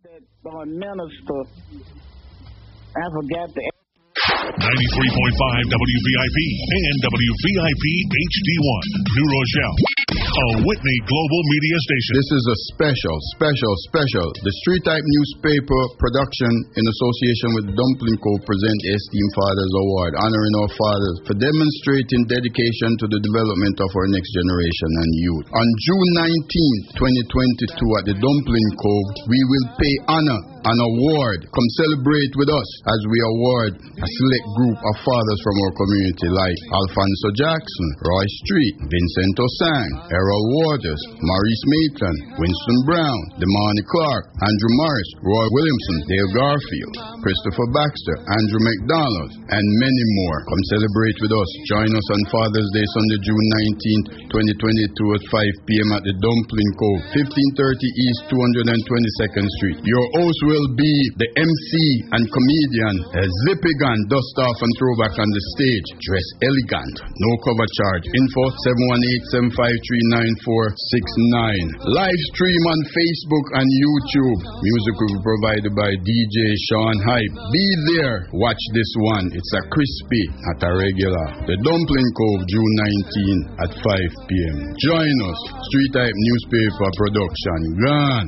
That minister, I forgot the 93.5 WVIP and WVIP HD1, New Rochelle. A Whitney Global Media Station. This is a special, special, special. The Street Type newspaper production in association with Dumpling Co. present Esteemed Fathers Award, honoring our fathers for demonstrating dedication to the development of our next generation and youth. On June 19, 2022 at the Dumpling Cove, we will pay honor an award. Come celebrate with us as we award a select group of fathers from our community like Alfonso Jackson, Roy Street, Vincent Osang, Errol Waters, Maurice Maitland, Winston Brown, Demani Clark, Andrew Morris, Roy Williamson, Dale Garfield, Christopher Baxter, Andrew McDonald, and many more. Come celebrate with us. Join us on Father's Day, Sunday, June 19, 2022 at 5 p.m. at the Dumpling Cove, 1530 East 222nd Street. Your host will be the MC and comedian uh, Zippigan, dust off and throwback on the stage. Dress elegant, no cover charge. Info 718-753-9469. Live stream on Facebook and YouTube. Music will be provided by DJ Sean Hype. Be there. Watch this one. It's a crispy, not a regular. The Dumpling Cove, June 19 at 5 p.m. Join us. Street Type Newspaper Production. Gone.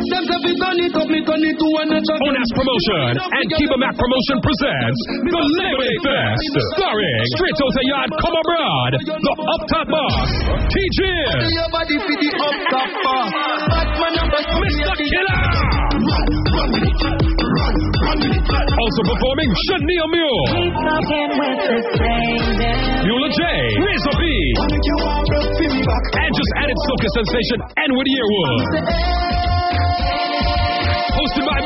Onas Promotion and Kiba Mac Promotion presents the Day Fest, starring Straight Outta Yard Come Abroad, the Up Top Boss, T Jim, Mr. Killer. Also performing Shania Mule, Mula J, Razor B, and just added soca sensation Edward Yearwood. Hosted by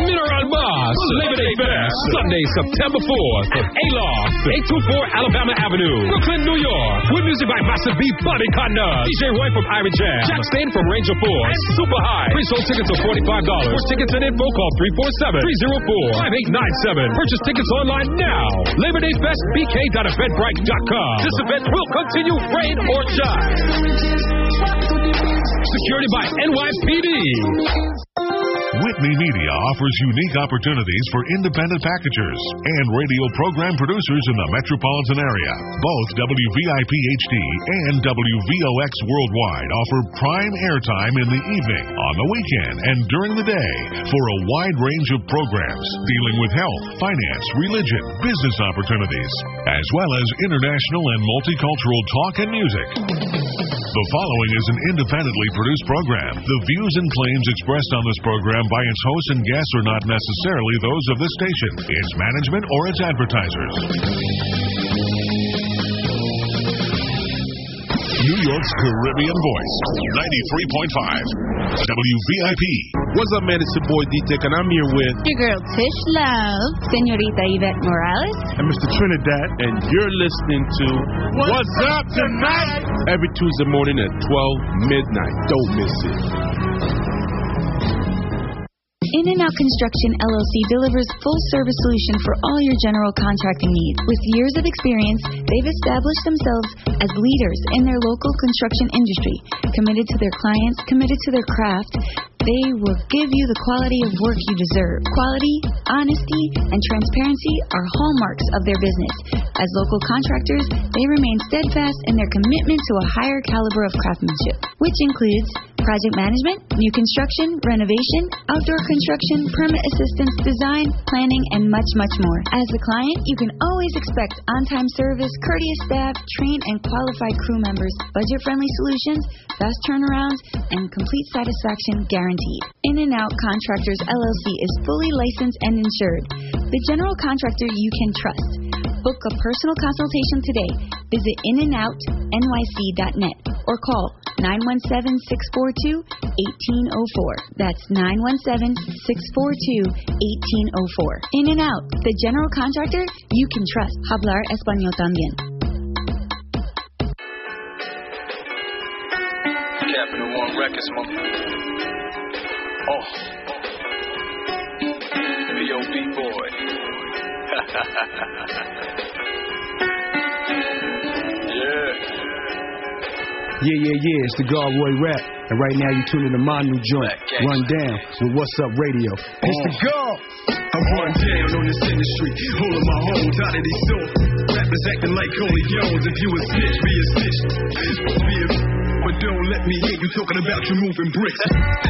Labor Day Fest, Sunday, September 4th, at Aloft, 824 Alabama Avenue, Brooklyn, New York. With music by Massive B, Body Conda, DJ Roy from Irie Jam, Jack Stain from Ranger Force, and Super High. Pre-sold tickets are $45. For tickets and info, call 347-304-5897. Purchase tickets online now. Labor Day Fest, bk.eventbrite.com. This event will continue rain or shine. Security by NYPD. Whitney Media offers unique opportunities for independent packagers and radio program producers in the metropolitan area. Both WVIP HD and WVOX Worldwide offer prime airtime in the evening, on the weekend, and during the day for a wide range of programs dealing with health, finance, religion, business opportunities, as well as international and multicultural talk and music. The following is an independently produced program. The views and claims expressed on this program by its hosts and guests are not necessarily those of the station, its management, or its advertisers. New York's Caribbean Voice, 93.5 WVIP. What's up, man? It's your boy D-Tech, and I'm here with Your girl Tish Love, Senorita Yvette Morales. and Mr. Trinidad, and you're listening to What's, Up Tonight? Every Tuesday morning at 12 midnight. Don't miss it. In and Out Construction LLC delivers full service solution for all your general contracting needs. With years of experience, they've established themselves as leaders in their local construction industry, committed to their clients, committed to their craft. They will give you the quality of work you deserve. Quality, honesty, and transparency are hallmarks of their business. As local contractors, they remain steadfast in their commitment to a higher caliber of craftsmanship, which includes project management, new construction, renovation, outdoor construction, permit assistance, design, planning, and much, much more. As a client, you can always expect on time service, courteous staff, trained and qualified crew members, budget friendly solutions, fast turnarounds, and complete satisfaction guaranteed. In and Out Contractors LLC is fully licensed and insured. The general contractor you can trust. Book a personal consultation today. Visit inandoutnyc.net or call 917-642-1804. That's 917-642-1804. In and Out, the general contractor you can trust. Hablar español también. Capital One Records, mother. Oh. B.O.B. boy. Yeah. Yeah, yeah, yeah. It's the Garboy Rap. And right now you tune in to my new joint, Run Down, with What's Up Radio. It's the Gar. I run down on this industry, holding my hold out of these soft rappers acting like only Jones. If you a snitch, be a snitch. Be a but don't let me hear you talking about you moving bricks.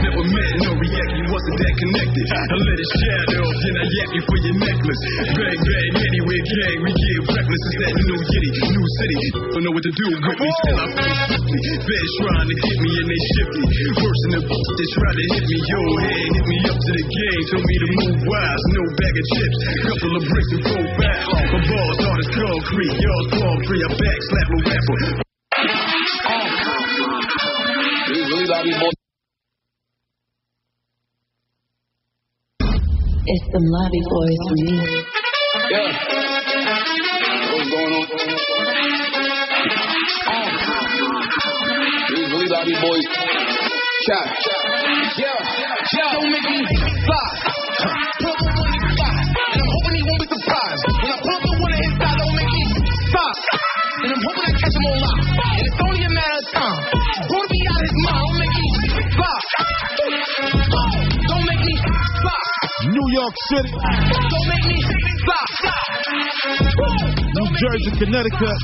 Never met, no react, you wasn't that connected. I let it shadow, then I yap you for your necklace. Bang, bang, anywhere, gang, we get reckless. It's that new yitty, new city. Don't know what to do with me, still I feel. Feds trying to get me and they shifty. Worse than the they try to hit me, yo, hand hit me up to the game. Told me to move wise, no bag of chips. Couple of bricks and four back. My balls hard as concrete, y'all's free. I back slap a rapper. It's the lobby boys for me. Yeah. What's going on? These really lobby boys. Chat. Yeah, yeah. Don't make me fly. Put the one in fly. And I'm hoping he won't be surprised. When I put the one in his side, don't make me stop. And I'm hoping I catch him on lock. And it's only a matter of time. Gonna be out his mind. Don't make me stop. Don't make me stop. New York City, Don't make me stop. New Jersey, Connecticut.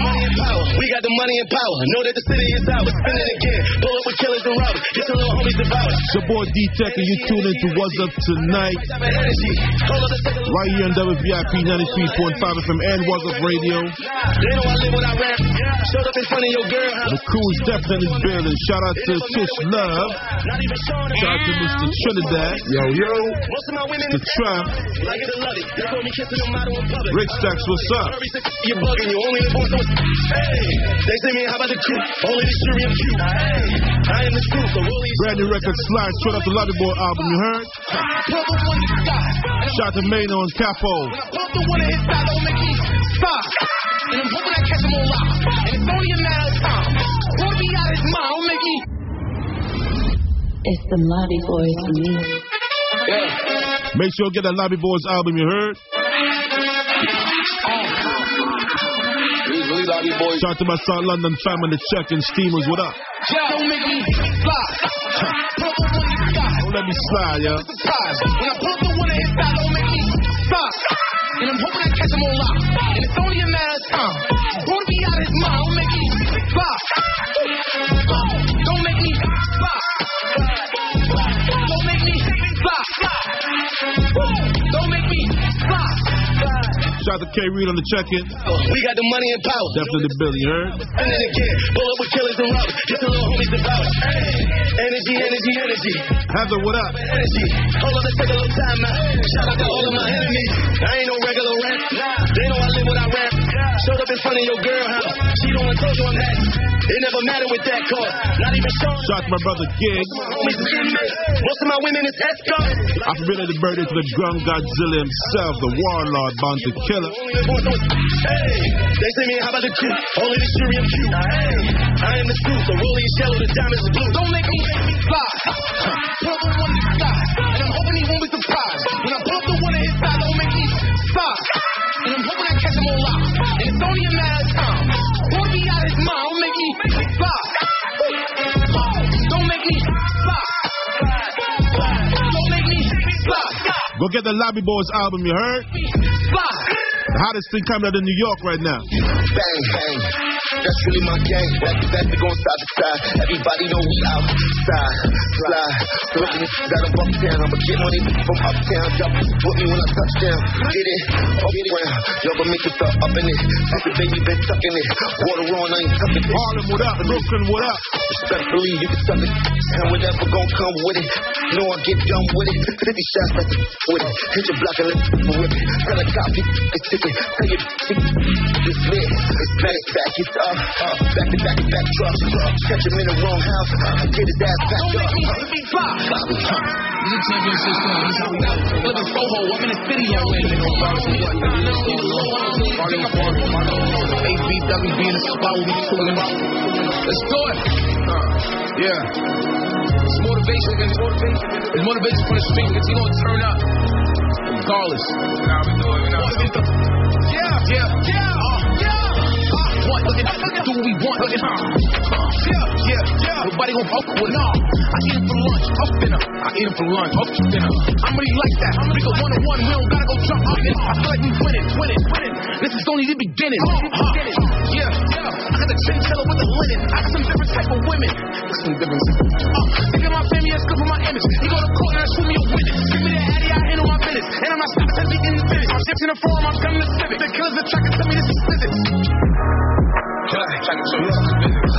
Money and power. We got the money and power. Know that the city is ours. Spinning again. Pull up with killers and robbers. Get your little homies devoured. It's your boy D-Tech and you tune into What's Up Tonight. Energy. Hold up, let's take a look. Right here on WVIP 93.5 FM and What's Up Radio. They know I live what I rap. Showed up in front of your girl. The crew is definitely in the building. Shout out to Tish Love. Not even showing Shout out to Mr. Trinidad. Yo, yo. Most of my women The Trap. like it or love it. They call me kissing them out in public. Rick Stacks, what's up? You're bugging, you only live once. so Hey, they say me, how about the crew? Only the jury I'm. Hey, I am the truth, so really. Brand new record slide straight off the Lobby Boy album, you heard? Put the one in the sky. And Shout out to Mano and Capo. When I pump the one in his side, don't make me stop. And I'm hoping I catch him on lock. And it's only a matter of time. Gonna be out his mind, don't make me. It's the lobby boys for me. Yeah. Make sure you get that Lobby Boys album, you heard? Shout out to my South London family, check and steamers, what up? Don't make me fly. Put the one in the sky. Don't let me slide, yo. When I put the one in his side, don't make me stop. And I'm hoping I catch him on lock. And it's only a matter of time. Gonna be out of his mind, don't make me Shout out to K Reed on the check-in. We got the money and power. Definitely the Billy, you heard? Spinning again. Pull up with killers and robbers. Get the little homies devour. Energy, energy, energy. Heather, what up? energy. Hold on, let's take a little time out. Shout out to all of my enemies. I ain't no regular rap. Nah. They know I live what I rap. Showed up in front of your girl house. She don't want told you I'm that. It never mattered with that car. Not even showing. Shout out to my brother Gig. Is. Most of my women is escorts. Happy belated birthday to the drum Godzilla himself, the warlord bound to kill him. Only the boys know it's- Hey, they say me, how about the crew? Only the jury I'm cute. Hey, I am the truth. The rollie is yellow, the diamonds is blue. Don't make me make me fly. Put the one in the sky. And I'm hoping he won't be surprised. When I pump the one in his side, don't make me stop. And I'm hoping I catch him on lock. And it's only a matter Go get the Lobby Boys album, you heard? The hottest thing coming out of New York right now. Bang, bang. That's really my gang. Back to back, we gon' side to side. Everybody know we outside. Slide. Looking out of uptown. I'ma get money from uptown. Drop it with me when I touch down. Get it off the ground. Y'all gon' make it start up in it. Since the baby been tucking it. Water on, I ain't tucking it. Harlem, what up? Brooklyn, what up? Respectfully, you can suck it. And whatever gon' come with it. Know I get done with it. 50 shots, that's with it. Hit your block and let it whip it. Tell a cop, he it's ticket. Tell your it's lit. It's back, back, it's up. Up. Back to back, to back trucks. Catch him in the wrong house. Get his ass back up. This is championship song. This is how we. Look at Soho. I'm in the city already. HBWB in the spot. We be cooling. Let's do it. Yeah. It's motivation. It's motivation. It's motivation for the street because you gonna turn up regardless. Nah, we do it. Know. Yeah. Yeah. Yeah. Uh, yeah. Uh, want, looking, do what we want, looking, huh? Yeah, yeah, yeah. Nobody gon' fuck with no. I eat them for lunch, off dinner. I eat them for lunch, off dinner. I'm really like that. We go one on one, we don't gotta go jump up. I feel like we winning, winning, winning. This is only the beginning. Huh? Yeah, yeah. I got the chinchilla with the linen. I got some different type of women. Some different. Uh, think of my family as good for my image. You go to court and I shoot me a witness. Give me the addy, I handle my business. And I'm not stopping till we in the finish. I'm shifting the form, I'm coming to civic. The killers are tracking to me, this is physics. Killers are tracking to me, this is.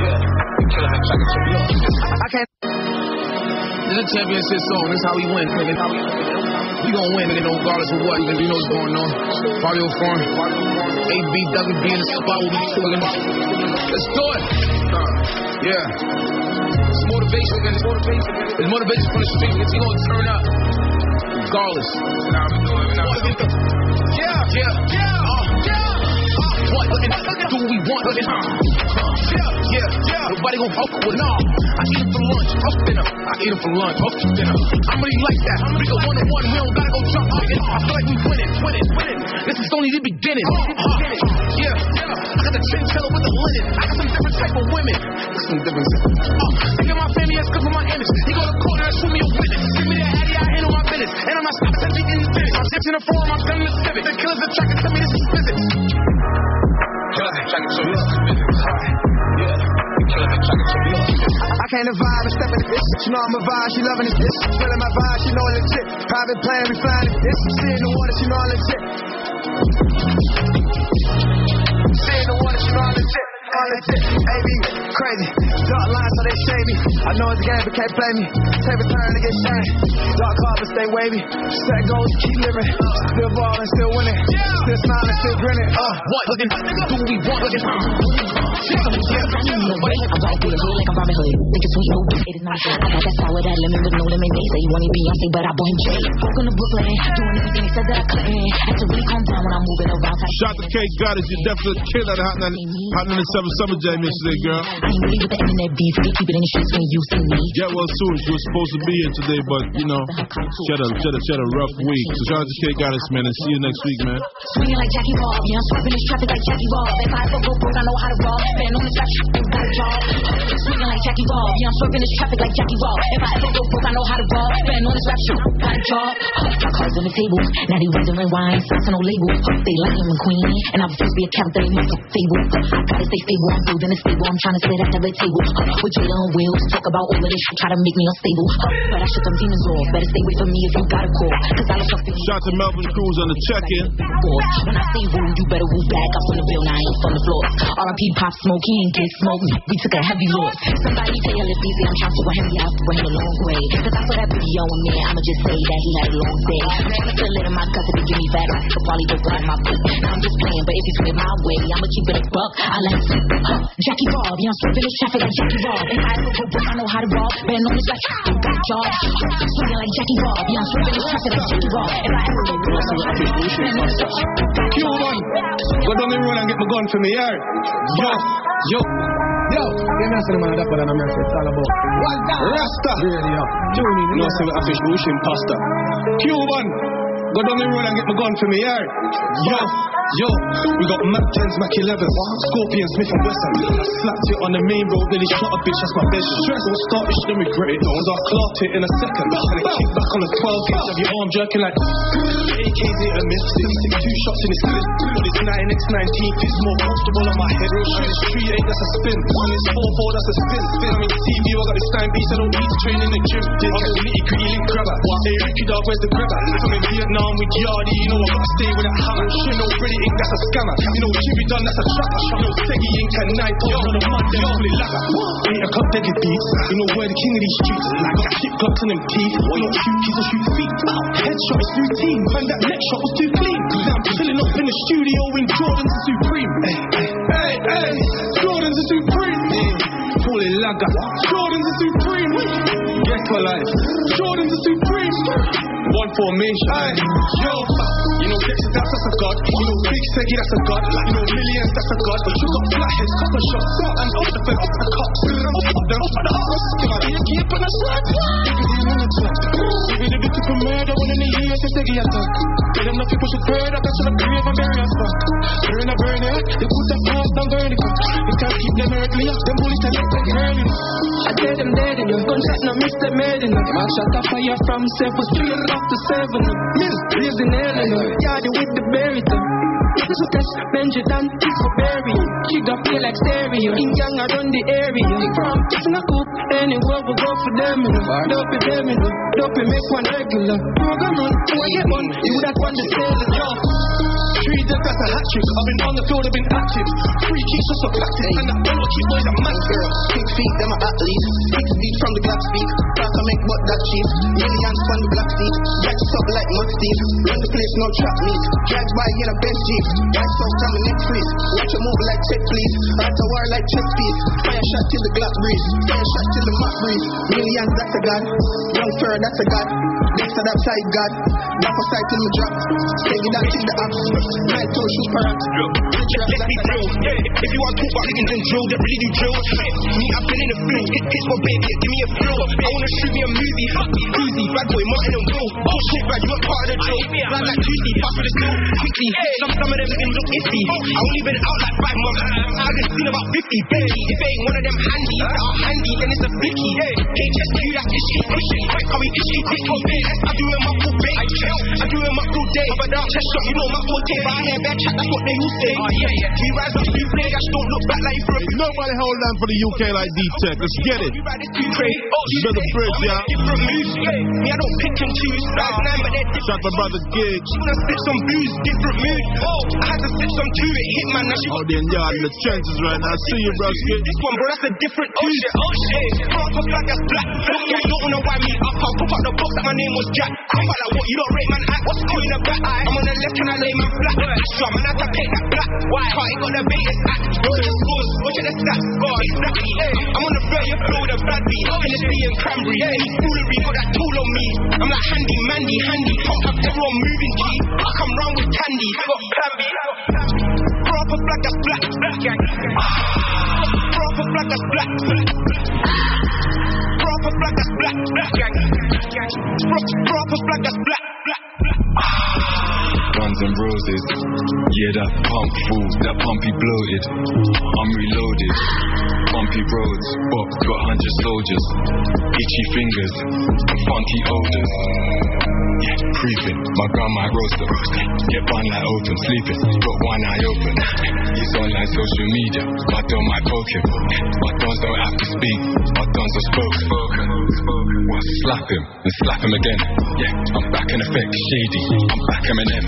Yeah, the killers are to me. I can't. This is a championship song. This is how we win. Nigga. How we, we gon' win, nigga, regardless of what. Nigga, you know what's going on. Fabio Foreign, AB, Dougie B in the spot. We'll be chilling. Let's do it. Uh, yeah. It's motivation, nigga. It's motivation. It's motivation from the street, nigga. You gonna turn up. Regardless. Nah, we do it. Nah, we do it. Yeah, yeah, yeah. Uh, yeah. What? Do we want. Yeah, yeah, yeah. Nobody gon' fuck with no. I eat them for lunch, off dinner. I eat them for lunch, off dinner. I'm really like that. We go one on one, we don't gotta go jump. I feel like we winning, winning, winning. This is only the beginning. Yeah, yeah. I got the chinchilla with the linen. I got some different type of women. Some different. Uh, think of my family as for my image. He go to court and shoot me a witness. Give me the addy, I handle my business. And I'm not stopping we in the finish. I'm shifting the form, I'm coming to civic. The killers tracking to me, this is physics. She know I'm a vibe, she loving this bitch. Feeling my vibe, she know legit. Private plane, we flying this bitch. She in the water, she know I'm legit. She in the water, she know I'm legit. I'm legit. AB, crazy. Dark lines, so they shade me. I know it's a game, but can't play me. Take a turn to get shamed. Dark carpet, stay wavy. Set goals, keep living. Still balling, still winning. Still smiling, still grinning. Uh, what? Looking, do what we want. Looking, yeah, yeah. I walk through the hood like I'm Robin Hood. Think it's sweet, no it is not. I got that sour, that lemon with no lemonade. Say you want me Beyonce, but I bought him Jay. Broke in the Brooklyn, doing everything he said that I couldn't. Had to really calm down when I'm moving around. Shot the K Goddess, you definitely killed at Hot 90, Hot 97 Summer Jam yesterday, girl. I ain't with the internet beef. They keep it in the streets when you see me. Yeah, well, soon she was supposed to be here today, but you know, she had a she had a, she had a rough week. So shout out to K Goddess, man, and see you next week, man. Swinging like Jackie Bob, yeah, I'm swerving this traffic like Jackie Bob. If I ever go broke, I know how to rob. Man on the track, got a job. Swinging like Jackie Bob, yeah, I'm swerving this traffic like Jackie Bob. If I ever go broke, I know how to rob. Man on this rap shit, got a job. My cards on the table, now they wondering why I ain't sauce no label. They like him and queen, and I'm supposed to be a captain, they must fable. I gotta stay stable, I'm building a stable, I'm trying to sit at the table. Uh, with Jada on wheels, talk about all of this, try to make me unstable. Uh, but I shut them demons off, better stay away from me if you got a call. Cause I look up Shout to Melvin Cruz on the check-in. When I say rule, you better rule back. I'm from the bill, now I ain't from the floor. R.I.P. Pop Smoke, he ain't get smoke. We took a heavy loss. Somebody tell him easy, I'm trying to go him, yeah, for him a long way. Cause I saw that video on me, I'ma just say that he had a long day. Man, I feel it in my gut to give me back. So probably go grab my feet. Now I'm just playing, but if he's with my way, I'ma keep it a buck. I like it. Huh. Jackie Bob, yeah, I'm swerving this traffic like Jackie Bob. If I ever go broke, I know how to rob. Man, on this rap, got a job. Swinging like Jackie Bob, yeah, I'm swerving this traffic like Jackie Bob. If I ever go broke, I know how to rob. Cuban, go down the road and get my gun for me, yeah? Yo, yo. Yo, you're not saying man, that's what I'm saying. It's all about Rasta. Really, yo. Tune in. No, say we have fish bush pasta. Cuban, go down the road and get my gun for me, yeah? Yo, yo. We got Mac 10s, Mac 11s, Scorpion, Smith and Wesson. Slapped it on the main road, nearly shot a bitch, that's my best. Stress will start, you shouldn't regret it. Cause I clocked it in a second. And it kicked back on the 12 gauge of your arm jerking like AK's hit a miss. 662 shots in his head. But it's 9x19, feels more comfortable on my head. On the street, ain't that's a spin. When it's 4-4, that's a spin. I'm in TV, I got this time beast, I don't need to train in the gym. I'm a nitty gritty link grabber. Hey, Ricky dog, where's the grabber? I'm in Vietnam with Yardy, you know I stay with that hammer. You know, Ready Ink, that's a scammer. You know, Jimmy Dunn, that's a trapper. You know, Seggy Ink and Night Pop, on the Monday, fully lacquer. Eight o'clock, deadly beats. You know, we're the king of these streets. Like, got hip gloves in them teeth. We don't shoot keys or shoot feet. Headshot is routine. Man, that neck shot was too clean. Now I'm chilling up in the studio in Jordan's supreme. Hey, hey, hey, Jordan's are supreme. Fully lagger. Jordan's are supreme. For life. Jordan's are supreme. One formation. Hey, yo. You know, Dexter, that's, that's a god. You know, Big Seggy, that's a god. You know, Millions, that's a god. But you got flatheads, copper shots, and off the fence, off the cops. Off the off the house. You keep on a slap. Even the beautiful murder, one in the years, it's Seggy attack. Tell them nothing push it further, that's what I'm grave and bury us back. Burn a burn it, they put the fast them hurt me. Them bullet and let them me. I tell them dead in you. Gunshot no miss them made in you. Man shot a fire from self was straight off the seven. Blazing hell in you. Yardy with the berry too. This is a test it's for berry. She got play like stereo. In young around the area. From it's in a coop. Anywhere we go for them. Dope it them. Dope it make one regular. Program run. Who I get one? You that one the and job. Three dead, that's a hat trick. I've been on the field, I've been active. Free kicks, just a practice. And that one lucky boys mad girl. Six feet, them are athletes. Six feet from the black speak. Back I make what that cheap. Millions from the black seat. Jack up like Mustang. Run the place, no trap meet. Drags by in a Benz Jeep. So from the next freeze. Watch your move like check please. Heart to war like chess piece. Fire shot till the Glock breeze. Fire shot till the Mac breeze. Millions, that's a god. Young fur, that's a god. Next to that side, God. For side till me drop. Take it down till the ops. Night toe shoes per act. Let's be real. If you want to talk about niggas and drill, they really do drill. Me, I've been in the field. Hit hits for baby, give me a thrill. I wanna shoot me a movie. Uzi, bad boy, Martin and Will. Oh shit, bad, you weren't part of the drill. Ride like Tuesday, pass with the still. Quickly, some, some of them niggas look iffy. I only been out like five months. I done seen about 50, barely. If it ain't one of them handy, that are handy, then it's a blicky. HSQ, that ishy, ishy. How we ishy, dicky. I do it my full day. I do it my full day. But that chest shot, you know my forte. But I hear bad chat, that's what they all say. Oh yeah, yeah. We rise up, you play, guys don't look back like you from Nobody hold on for the UK like D-Tech. Let's get it. Brother oh, Bridge, yeah. Different. Me, I don't pick and choose. Rise nine, but they're different. Shout to brother Gigs. She wanna spit some booze, different mood. Oh, I had to spit some too, it hit man. Now she Out there in yard in the trenches right now. I see you, Rusky. This one, bro, that's a different tune. Oh shit, oh shit. Proper flag that's black. Black guy, don't wanna wind me up. I'll pop out the box that my name was Jack. Come back like what? You don't rate man act. What's in the back? I'm on the left and I lay man flat. Astro, man, I to take that black. Why? Can't it got the biggest act. Watch the scores, watch the stats. God, exactly. I'm on the 30th floor with a bad beat. Hennessy and cranberry. Any foolery, got that tool on me. I'm like handy, mandy, handy. Pop up everyone moving G. I come round with candy. Got plan B. Proper flag that's black. Black gang. Proper flag that's black. Proper flag that's black. Black gang. Black. Guns and roses, yeah, that pump fool, that pumpy bloated. I'm reloaded, bumpy roads, Bob got hundred soldiers, itchy fingers, funky odors. Yeah, creeping, my grandma roaster, get one eye open, sleeping, got one eye open. He's on like social media, my don't my poking, my dons don't have to speak, my dons are spoken. Well, slap him and slap him again. Yeah, I'm back in effect, shady. I'm back Eminem.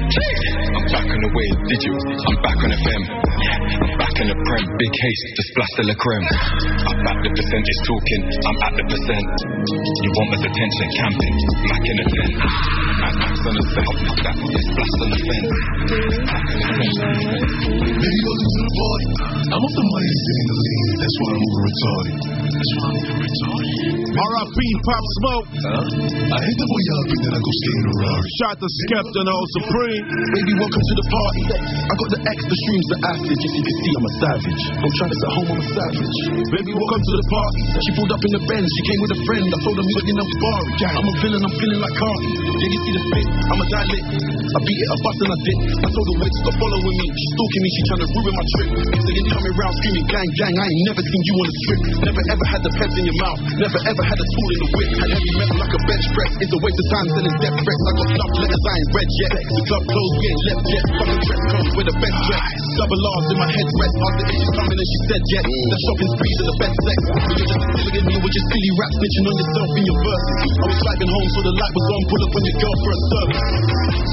I'm back on the wave, digital. I'm back on FM. Yeah, I'm back in the prem. Big haste, just blast the creme. I'm back the percentage talking. I'm at the percent. You want my attention, camping. Back in the tent. My back's on the set. That is blast on the fence. Back in the tent. Baby, welcome to the party. I'm off the money sitting in the lean. That's why I'm moving retarded. That's why I'm moving retarded. R.I.P. Pop Smoke. Huh? I hit the boy up and then I go stay in a Rari. Shout to Skepta and all Supreme. Baby, welcome to the party. I got the extra streams, the acid, so you can see I'm a savage. I'm trying to at home, I'm a savage. Baby, welcome to the party. She pulled up in the Benz, she came with a friend. I told her we in a bar. I'm a villain, I'm feeling like Cardi. Yeah, you see the fit, I'm a die lit. I beat it, I bust and I did. I told the witch, stop following me. She stalking me, she trying to ruin my trip. So you coming round screaming, gang, gang. I ain't never seen you on a strip. Never ever had the pens in your mouth. Never ever had a tool in the whip. Had heavy metal like a bench press. It's a waste of time sending death threats. I got love letters, I ain't read yet. The club closed, we left yet. Fucking dress code with the best dress. Double R's in my head rest. Asked if she's coming and she said yes. The shopping sprees and the best sex. But you're just killing me with your silly rap snitching on yourself in your verses. I was driving home so the light was on. Pull up on your girl for a service.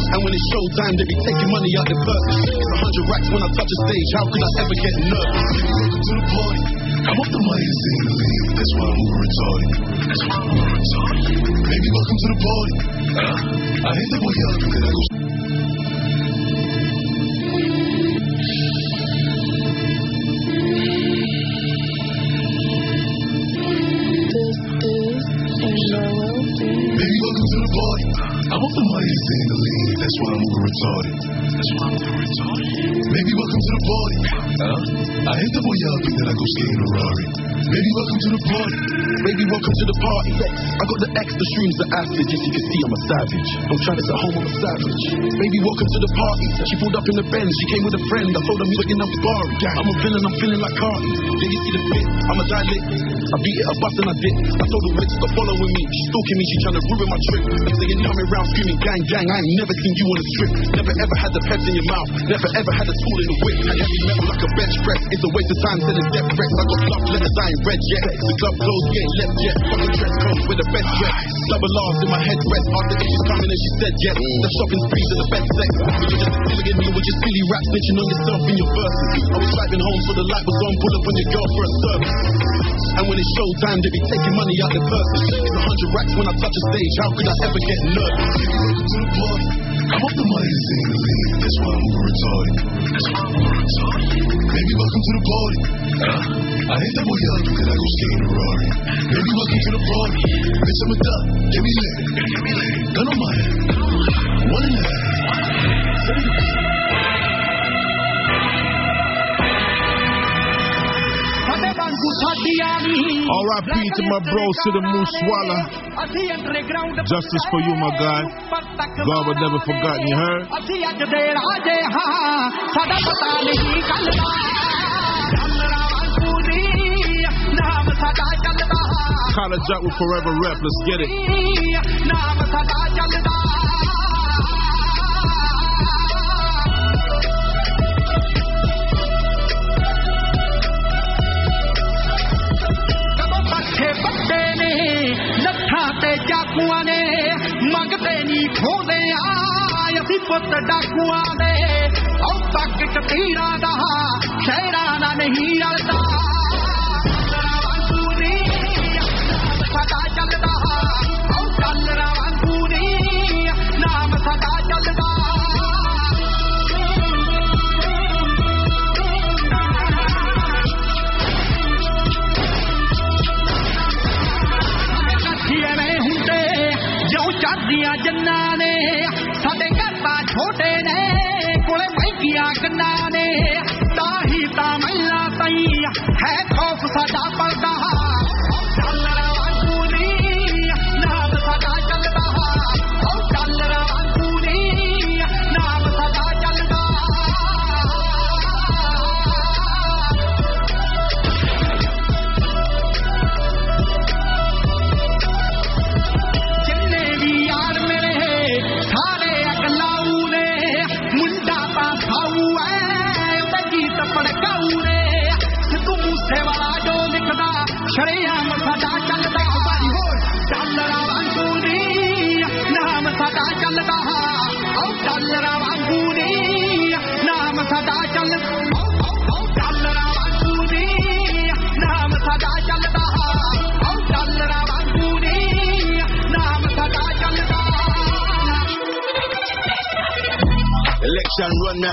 And when it's showtime, they be taking money out their purse. It's a hundred racks when I touch a stage. How could I ever get nervous? Welcome to the party. I'm off the money and in the lean. That's why I'm moving retarded. That's why I'm moving retarded. Baby, welcome to the party. I hit the boy up and then I go. Retarded. That's why I'm retarded. Maybe welcome to the party. Huh? I hate the boy y'all think that I go skating a Rari. Maybe welcome to the party. Baby, welcome to the party. The streams of acid, so you can see I'm a savage. Don't try this at home, I'm a savage. Baby, welcome to the party. She pulled up in the Benz, she came with a friend. I told her we were in a bar. I'm a villain, I'm feeling like Cardi. Did you see the fit? I'm a dialect. I beat it, I bust and I dip. I told the witch stop following me. She stalking me, she trying to ruin my trip. Next thing you know, I'm around screaming gang, gang. I ain't never seen you on a strip. Never ever had the peps in your mouth. Never ever had a tool in the whip. Had heavy metal like a bench press. It's a waste of time sending death threats. I got love letters, I ain't read yet. The club closed, we ain't left yet. Fucking dress codes with the best dress. Double R's in my head rest. After issues coming and she said yes. Mm. The shopping sprees are the best sex. But you're just affiliating me with your silly rap snitching on yourself in your verses. I was driving home so the light was on. Pull up on your girl for a service. And when it's showtime, they be taking money out the purses. It's a hundred racks when I touch a stage. How could I ever get nervous? That's why I'm retarded. That's why I'm retarded. Maybe welcome to the party. Huh? I hate that way y'all think I go skating a Rari. Maybe welcome to the party. Bitch, I'm a duck. Give me lit. Give me lit. Gun on my head. One and a half. R.I.P. to my bro, to the Mooswala. Justice for you, my guy. God will never forget you, heard? College up will forever rep. let's get it. ਤੇ ਚਾਕੂਆਂ ਨੇ, ਮੰਗਦੇ ਨਹੀਂ ਖੋਦੇ ਆ। ਅਸੀਂ ਪੁੱਤ ਡਾਕੂਆਂ ਦੇ ਆਉ ਤੱਕ ਕਤੀਰਾਂ ਦਾ, ਸ਼ਹਿਰਾਂ ਦਾ ਨਹੀਂ ਰਲਦਾ ਜੋ ਚੜਦੀਆਂ ਜੰਨਾਂ ਨੇ, ਸਾਡੇ ਘਰ ਤਾਂ ਛੋਟੇ ਨੇ, ਕੋਲੇ ਮਹਿੰਗੀਆਂ ਕੰਨਾਂ ਨੇ, ਤਾਂ ਹੀ ਤਾਂ ਮਹਿਲਾ ਤਈ ਹੈ ਖੌਫ ਸਾਡਾ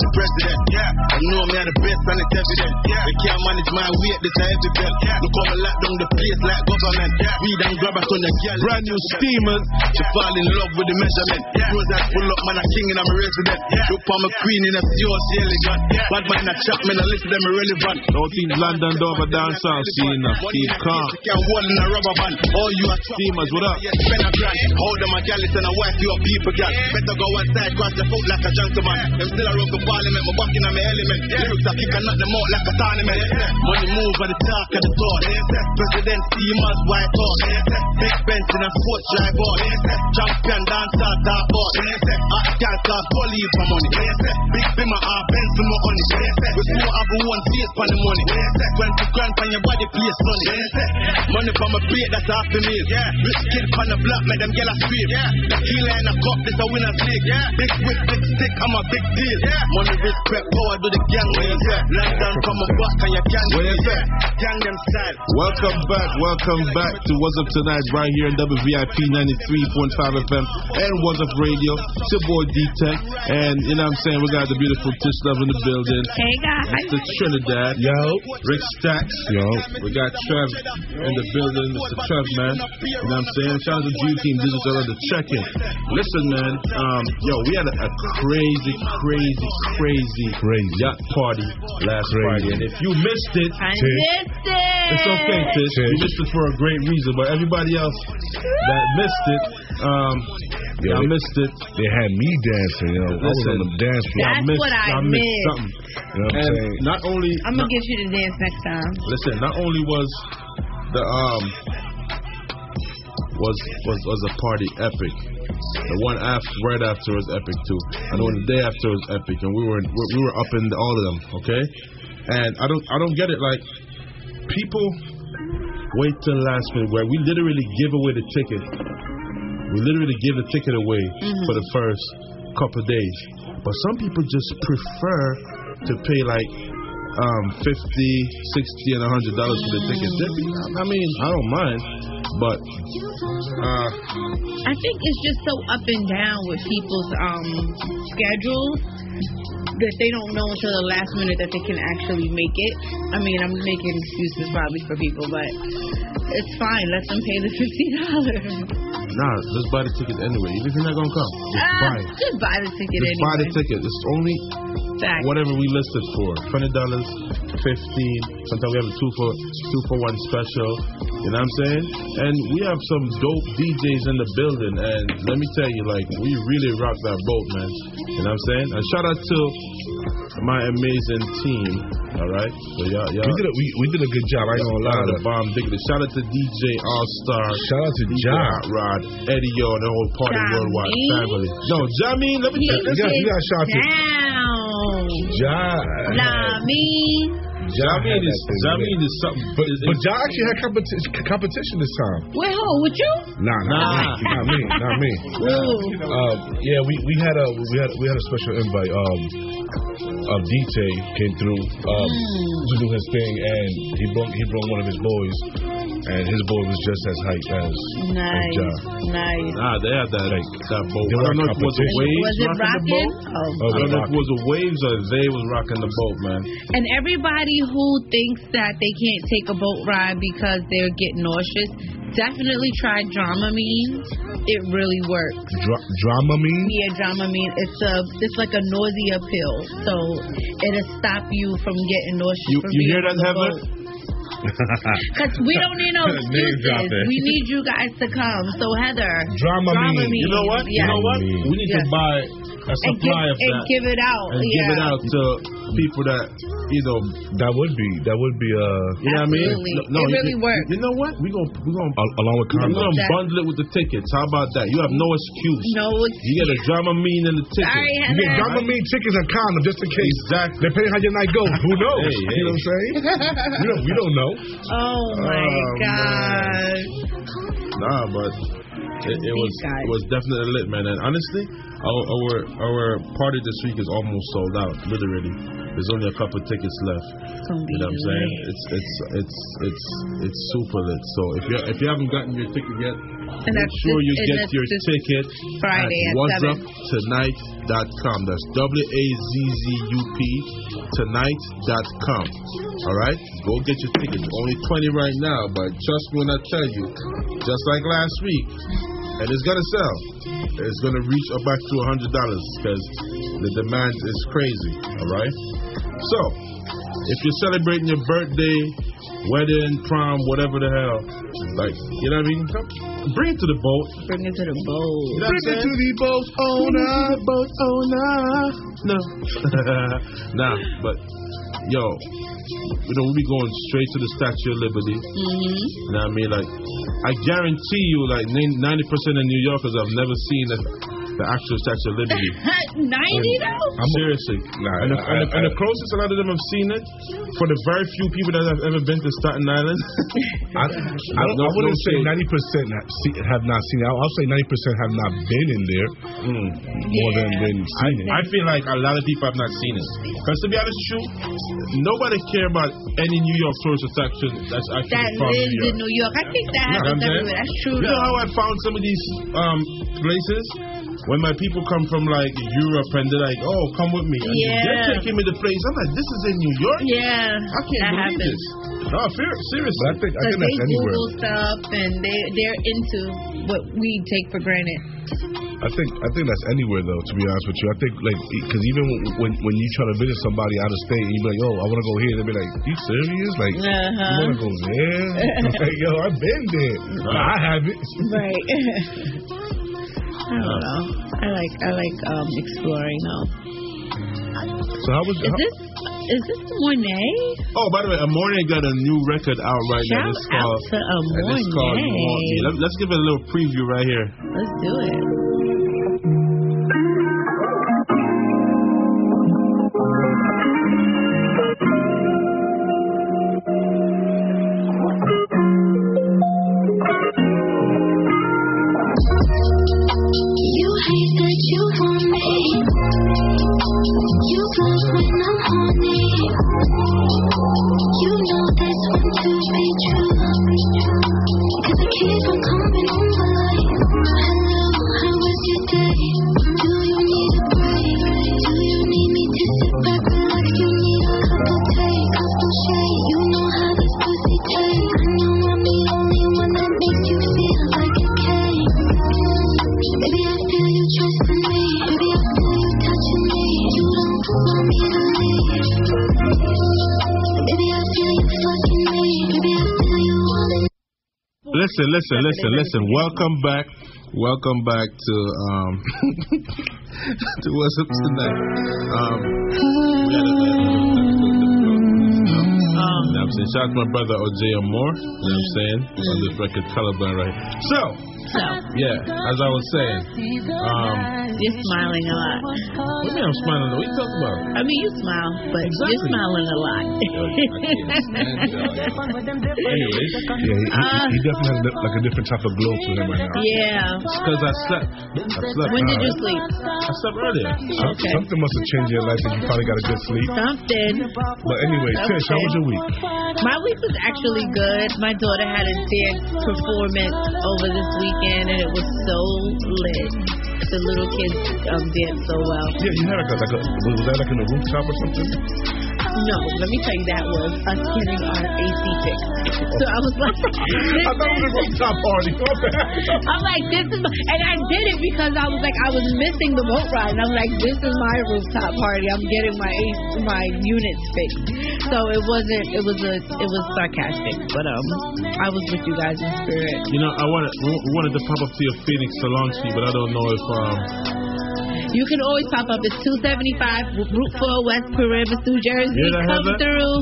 Run president. Yeah. I know me are the best and it's evident. Yeah. They can't manage my weight, this heavy belt. Yeah. Look how I lock down the place like government. Yeah. Weed and grab a ton of girl. Brand new steamers. She fall in love with the measurement. Yeah. Rose that pull up, man, a king and I'm a resident. Yeah. Look for my queen in a she elegant. Yeah. Bad man, a chop, man, I listen them irrelevant. No teams London Dover dancehall scene. uh, Keep calm. She can hold in a rubber band. All you are Steamers, what up? Yeah, spend a grand. Hold them a gal, listen a wife, you a people gal. Better go outside, cross the foot like a gentleman. Them still a rub the parliament, my back in my element. Lyrics I kick and knock them out like a tournament. Money move at the talk of the talk. President Steamers, white talk. Big Benz in a sports drive board. Champion dancer, top board. Hot gal cost fully for money. Big Bimmer, our Benz for my money. We still have one face for the money. 20 grand for your body, place money. Money for my plate, that's half the meal. Rich kid from the block, make them get a scream. The killer in a cup, this a winner's league. Big whip, big stick, I'm a big deal. Money, respect, power to the gang. And? Gang them style. Welcome back, welcome back to What's Up Tonight right here in WVIP 93.5 FM and What's Up Radio. It's your boy D-Tech. And you know what I'm saying? We got the beautiful Tish Love in the building. Hey, guys. Mr. Trinidad. Yo. Rick Stacks. Yo. We got Trev in the building, Mr. Trev, man. You know what I'm saying? Shout out to G Team Digital on the check-in. Listen, man. Um, yo, we had a, a crazy, crazy, crazy, crazy yacht party last Friday, and if you missed it, I Tish, missed it. it's okay, Tish. You missed it for a great reason, but everybody else that missed it, um, Yeah, I missed it. They had me dancing, you know. I was on the dance floor. y'all That's missed, what I y'all missed missed. something. You know what I'm and saying? not only I'm gonna get you to dance next time. listen, not only was the um was was was a party epic. The one after right after was epic too. And the the day after was epic, and we were we we were up in all of them. Okay, and I don't I don't get it. Like people wait till the last minute where we literally give away the ticket. We literally give the ticket away for the first couple of days. But some people just prefer to pay like um 50 60 and 100 dollars for the ticket i mean i don't mind but uh I think it's just so up and down with people's um schedules that they don't know until the last minute that they can actually make it. I mean, I'm making excuses probably for people, but it's fine. Let them pay the fifty dollars. nah just buy the ticket anyway even if you're not gonna come just uh, buy just buy the ticket just anyway. buy the ticket it's only Fact. whatever we listed for twenty dollars fifteen sometimes we have a two for two for one special you know what i'm saying and we have some dope djs in the building and let me tell you like we really rock that boat man you know what i'm saying and shout out to my amazing team all right so y'all, y'all We did a, we, we did a good job. I ain't gonna lie. Shout out to though. Bomb Diggity. Shout out to DJ All Star. Shout out to DJ Ja. Rod, Eddie Yo, and the whole Party Jamin. Worldwide family. No, Jamin, let me He tell you. You got- you got shout out to- down. Ja. Nah, me. Jamin had is that thing, Jamin man. is something. But, is- but is- Ja actually had competition, competition this time. Wait, who? With you? Nah, nah, Nah. me, not me, not me. Ooh. Uh, yeah, we, we had a we had we had a special invite. Um, uh, DJ came through um, to do his thing, and he brought he brought one of his boys, and his boy was just as hype as Nice. as Ja. Nice. Nah, they had that Like, that boat. they I don't were know if it was the competition. waves Was it rocking the boat. Oh. Oh, I don't know if it was the waves or they was rocking the boat, man. And everybody who thinks that they can't take a boat ride because they're getting nauseous, definitely try Dramamine. It really works. Dra- Dramamine. Yeah, Dramamine. It's a it's like a nausea pill, so it'll stop you from getting nauseous. You from you hear that, on the Heather? Boat. Cause we don't need no excuses. We need you guys to come. So Heather, drama, drama me. You know what? You know what? We need Yes. to buy a And give, supply of and give it out. and yeah. give it out to people that you know. That would be that would be uh You know what I mean? Absolutely. No, It you- really you, works. You know what? We gonna we gonna al- along with we condoms. gonna That- bundle it with the tickets. How about that? You have no excuse. No excuse. You get a Dramamine and the ticket. Sorry, You get Dramamine tickets and condoms just in case. Exactly. Depending how your night goes, who knows? Hey, You know what I'm saying? we don't we don't know. Oh my Oh, god. Nah, but it, it was guys. it was definitely lit, man. And honestly, our our our party this week is almost sold out. Literally, there's only a couple tickets left. You know what I'm saying? It's it's it's it's it's super lit. So if you if you haven't gotten your ticket yet, And make sure you get your ticket Friday at at what's 7. up tonight.com. That's W A Z Z U P tonight.com. All right, go get your tickets. Only 20 right now, but trust me when I tell you, just like last week, and it's gonna sell. It's gonna reach up back to $100 because the demand is crazy. All right, so if you're celebrating your birthday, wedding, prom, whatever the hell, like you know what I mean, come, bring it to the boat. Bring it to the boat. You know what I'm Bring it to the boat owner. boat owner. No. nah, but yo, you know, we be going straight to the Statue of Liberty. Mm-hmm. You know what I mean? Like, I guarantee you, like, 90% of New Yorkers have never seen the, the actual Statue of Liberty. 90 though? Seriously. Nah, and, the, I- and, the, and the closest a lot of them have seen it, for the very few people that have ever been to Staten Island, I, I, don't, No- I wouldn't no say shade. ninety percent have, not seen it. I'll, I'll say ninety percent have not been in there more than than I, seen it. I feel like a lot of people have not seen it. Because to be honest with you, nobody care about any New York tourist attraction that's actually That from lives New York. in New York. I think that You know what happens I'm everywhere. That's true You know how I found some of these um, places? When my people come from like Europe and they're like, oh, come with me. And Yeah. They're taking me to place. I'm like, this is in New York? Yeah. I can't that believe happens. this. No, ser- seriously. But I think I Because think they that's anywhere. Google stuff and they they're into what we take for granted. I think I think that's anywhere though. To be honest with you, I think like because even when when you try to visit somebody out of state, and you be like, "Yo, I want to go here," they be like, "You serious? Like, you Uh-huh. want to go there?" like, yo, I've been there. But I haven't. Right. I don't know. I like I like um exploring though. So how was Is this is this Monet? Oh, by the way, Amorne got a new record out right now. Shout It's out called, to and it's called You Want Me. Amorne. Let, let's give it a little preview right here. Let's do it. Listen, listen, listen. Welcome back. Welcome back to um to what's up tonight. Um, we had a, you know I'm saying? Shout out to my brother OJ Moore. You know what I'm saying? On this record, Caliban right. So, So yeah, as I was saying, um, you're smiling a lot. what do you mean I'm smiling? What are you talking about? I mean you smile, but you're smiling a lot. Anyways, Yeah, he, he, he definitely has a- like a different type of glow to him right now. yeah. because I slept. I slept. When did you uh, sleep? I slept earlier. Some- Something must have changed your life and you probably got a good sleep. Something. But anyway, Tish, how was your week? My week was actually good. My daughter had a dance performance over this weekend, and it was so lit. The little kids um, danced so well. Yeah, you had like a, like a was that like in a rooftop or something? No, let me tell you, that was us getting our AC fixed. So I was like, I thought it was a rooftop party. I'm like, this is, my, and I did it because I was like, I was missing the boat ride, and I'm like, this is my rooftop party. I'm getting my AC, my units fixed. So it wasn't, it was a, it was sarcastic, but um, I was with you guys in spirit. You know, I wanted we wanted to pop up to your Phoenix salon fee, but I don't know if um You can always pop up. It's 275 Route 4 West Paramus, New Jersey. Come through.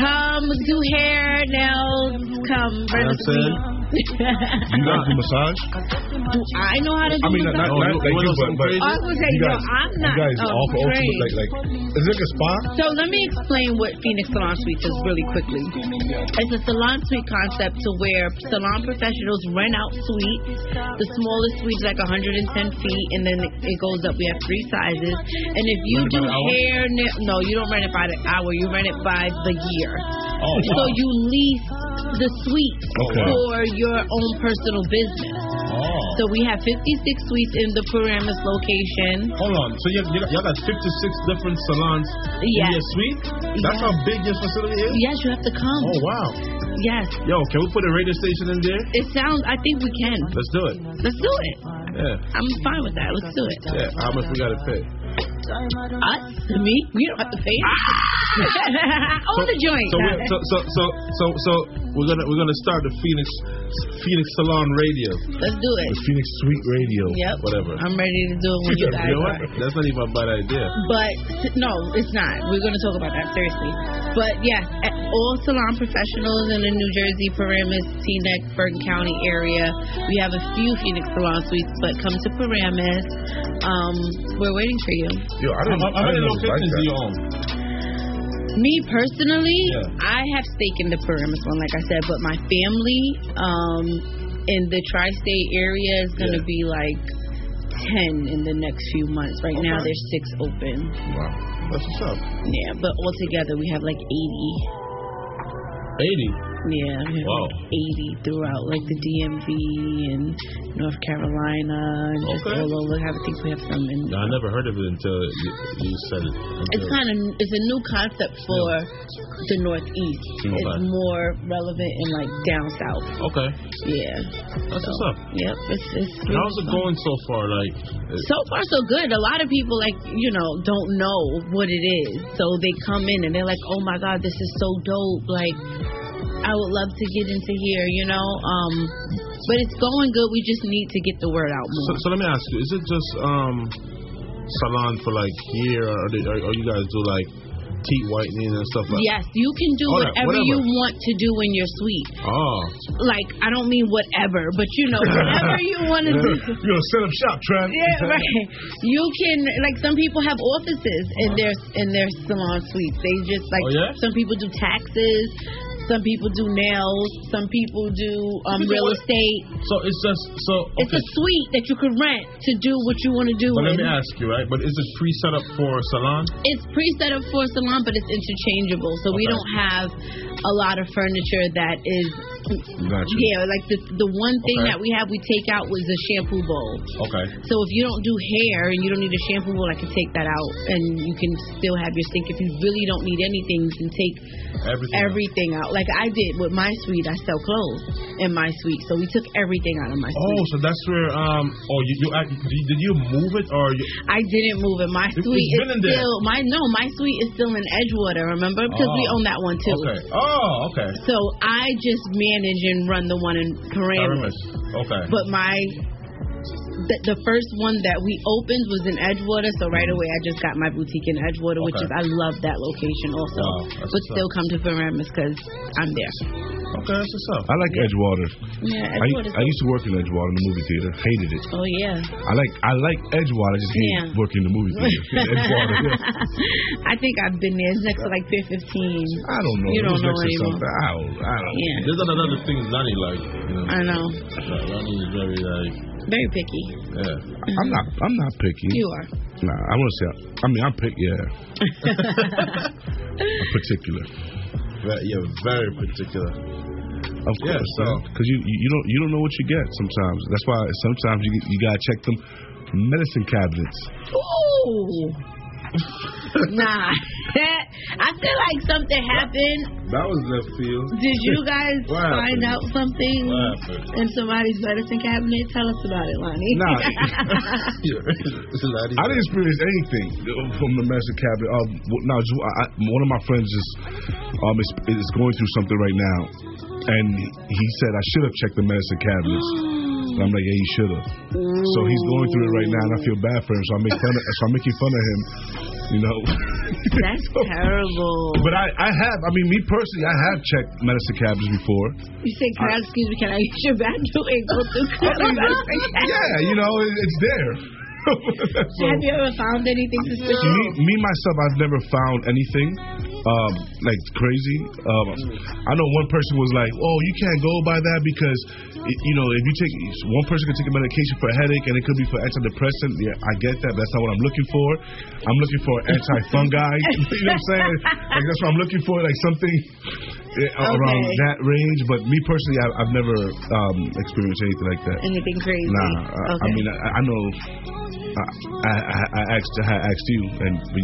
Come do hair, nails. Come. You know what I'm saying? You guys do massage? do I know how to do I mean, not, not, massage? not like you, but, but I was gonna say, no, I'm not. you not, guys um, offer ultimate, like, like, is it like a spa? So let me explain what Phoenix Salon Suites is really quickly. It's a salon suite concept to where salon professionals rent out suites. The smallest suite is like 110 feet, and then it goes up. We have three sizes. And if you do hair, no, you don't rent it by the hour. You rent it by the year. Oh, So wow. you lease the suite Okay. for your own personal business. Oh. So we have 56 suites in the Paramus location. Hold on. So you you got, y'all got 56 different salons in your suite? That's Yes. how big your facility is? Yes, you have to come. Oh wow. Yes. Yo, can we put a radio station in there? It sounds. I think we can. Let's do it. Let's do it. Yeah. I'm fine with that. Let's do it. Yeah. How much we gotta pay? Us? Me? We don't have to pay. Ah! Own the joint. So, we- so so so so so we're gonna we're gonna start the Phoenix Phoenix Salon Radio. Let's do it. The Phoenix Suite Radio. Yep. Whatever. I'm ready to do it when you guys know what? are. That's not even a bad idea. But no, it's not. We're going to talk about that seriously. But yes, at all salon professionals in the New Jersey, Paramus, Teaneck, Bergen County area. We have a few Phoenix salon suites, but come to Paramus. Um, we're waiting for you. Yo, I didn't, How, how I many didn't know it was like locations do you own? Me personally, Yeah. I have stake in the Paramus one, like I said, but my family um, in the tri-state area is going to Yeah. be like ten in the next few months. Right now, there's six open. Wow. That's what's up. Yeah, but altogether we have like eighty. 80. Yeah, have Wow. like 80 throughout, like the DMV and North Carolina, and just all over. I think we have some in. No, I never heard of it until you, you said it. It's kind of it's a new concept for the Northeast. Okay. It's more relevant in like down south. Okay. Yeah. That's So, what's up. Yep. It's, it's How's it going so far? Like, uh, So far, so good. A lot of people, like, you know, don't know what it is. So they come in and they're like, oh my God, this is so dope. Like, I would love to get into here, you know? Um, but it's going good. We just need to get the word out so, more. so let me ask you: Is it just um salon for like here, or, they, or, or you guys do like teeth whitening and stuff like? Yes, you can do that, whatever, you want to do in your suite. Oh. Like, I don't mean whatever, but you know, whatever you want to do. You know, set up shop, Trav. Yeah, right. You can like some people have offices in their in their salon suites. They just like Oh, yeah? some people do taxes, some people do nails, some people do um, can real estate. So it's just so. It's a suite that you could rent to do what you want to do. But let in. me ask you, right? But is it pre-set up for a salon? It's pre-set up for a salon, but it's interchangeable. So we don't have a lot of furniture that is. Gotcha. Yeah, like the the one thing Okay. that we have we take out was the shampoo bowl. Okay. So if you don't do hair and you don't need a shampoo bowl, I can take that out and you can still have your sink. If you really don't need anything, you can take Everything out. everything out. Like I did with my suite, I sell clothes in my suite, so we took everything out of my suite. Oh, so that's where um. Oh, you you did you- move it or you? I didn't move it. My It's suite been is in there. still my no, my suite is still in Edgewater. Remember because we Oh. own that one too. Okay. Oh, okay. So I just manage and run the one in Paramus. Paramus. Okay. But my the, the first one that we opened was in Edgewater, so right away I just got my boutique in Edgewater, which is I love that location also. Wow, that's but still up. come to Paramus because I'm there. Okay, that's what's up. I like Edgewater. Yeah, I, I used to work in Edgewater in the movie theater. Hated it. Oh yeah. I like I like Edgewater. I just hate Yeah. working in the movie theater. Edgewater. yeah. I think I've been there. It's next to like Pier 15. I don't know. You don't was know next to anymore. something. I don't. I don't. Yeah. There's another thing Lonnie like. You know. I know. Like, Lonnie is very like. Very picky. Yeah. Mm-hmm. I'm not. I'm not picky. You are. Nah, I want to say. I mean, I'm picky. Yeah. I'm particular. Ve- You're very particular. Of Yeah, course, so- because you, you you don't you don't know what you get sometimes. That's why sometimes you you gotta check them medicine cabinets. Ooh. Nah. I feel like something happened. That was left field. Did you guys find out something What happened? in somebody's medicine cabinet? Tell us about it, Lonnie. Nah. I didn't experience anything from the medicine cabinet. Um, now, I, I- one of my friends is um is, is going through something right now, and he said I should have checked the medicine cabinets. And I'm like, yeah, you should have. So he's going through it right now, and I feel bad for him. So I make fun of, so I'm making fun of him. You know. That's terrible. But I, I have. I mean, me personally, I have checked medicine cabinets before. You say, can I, excuse me, can I use your bathroom and go through oh, mean, yeah, you know, it, it's there. So- Have you ever found anything suspicious? me, me myself, I've never found anything um, like crazy. Um, I know one person was like, "Oh, you can't go by that because y- you know if you take one person can take a medication for a headache and it could be for antidepressant." Yeah, I get that. That's not what I'm looking for. I'm looking for anti-fungi. you know what I'm saying? Like that's what I'm looking for. Like something. eh, Around Okay. that range, but me personally, I, I've never um, experienced anything like that. Anything crazy? Nah, I, I mean, I, I know. I, I, I asked, I asked you, and we,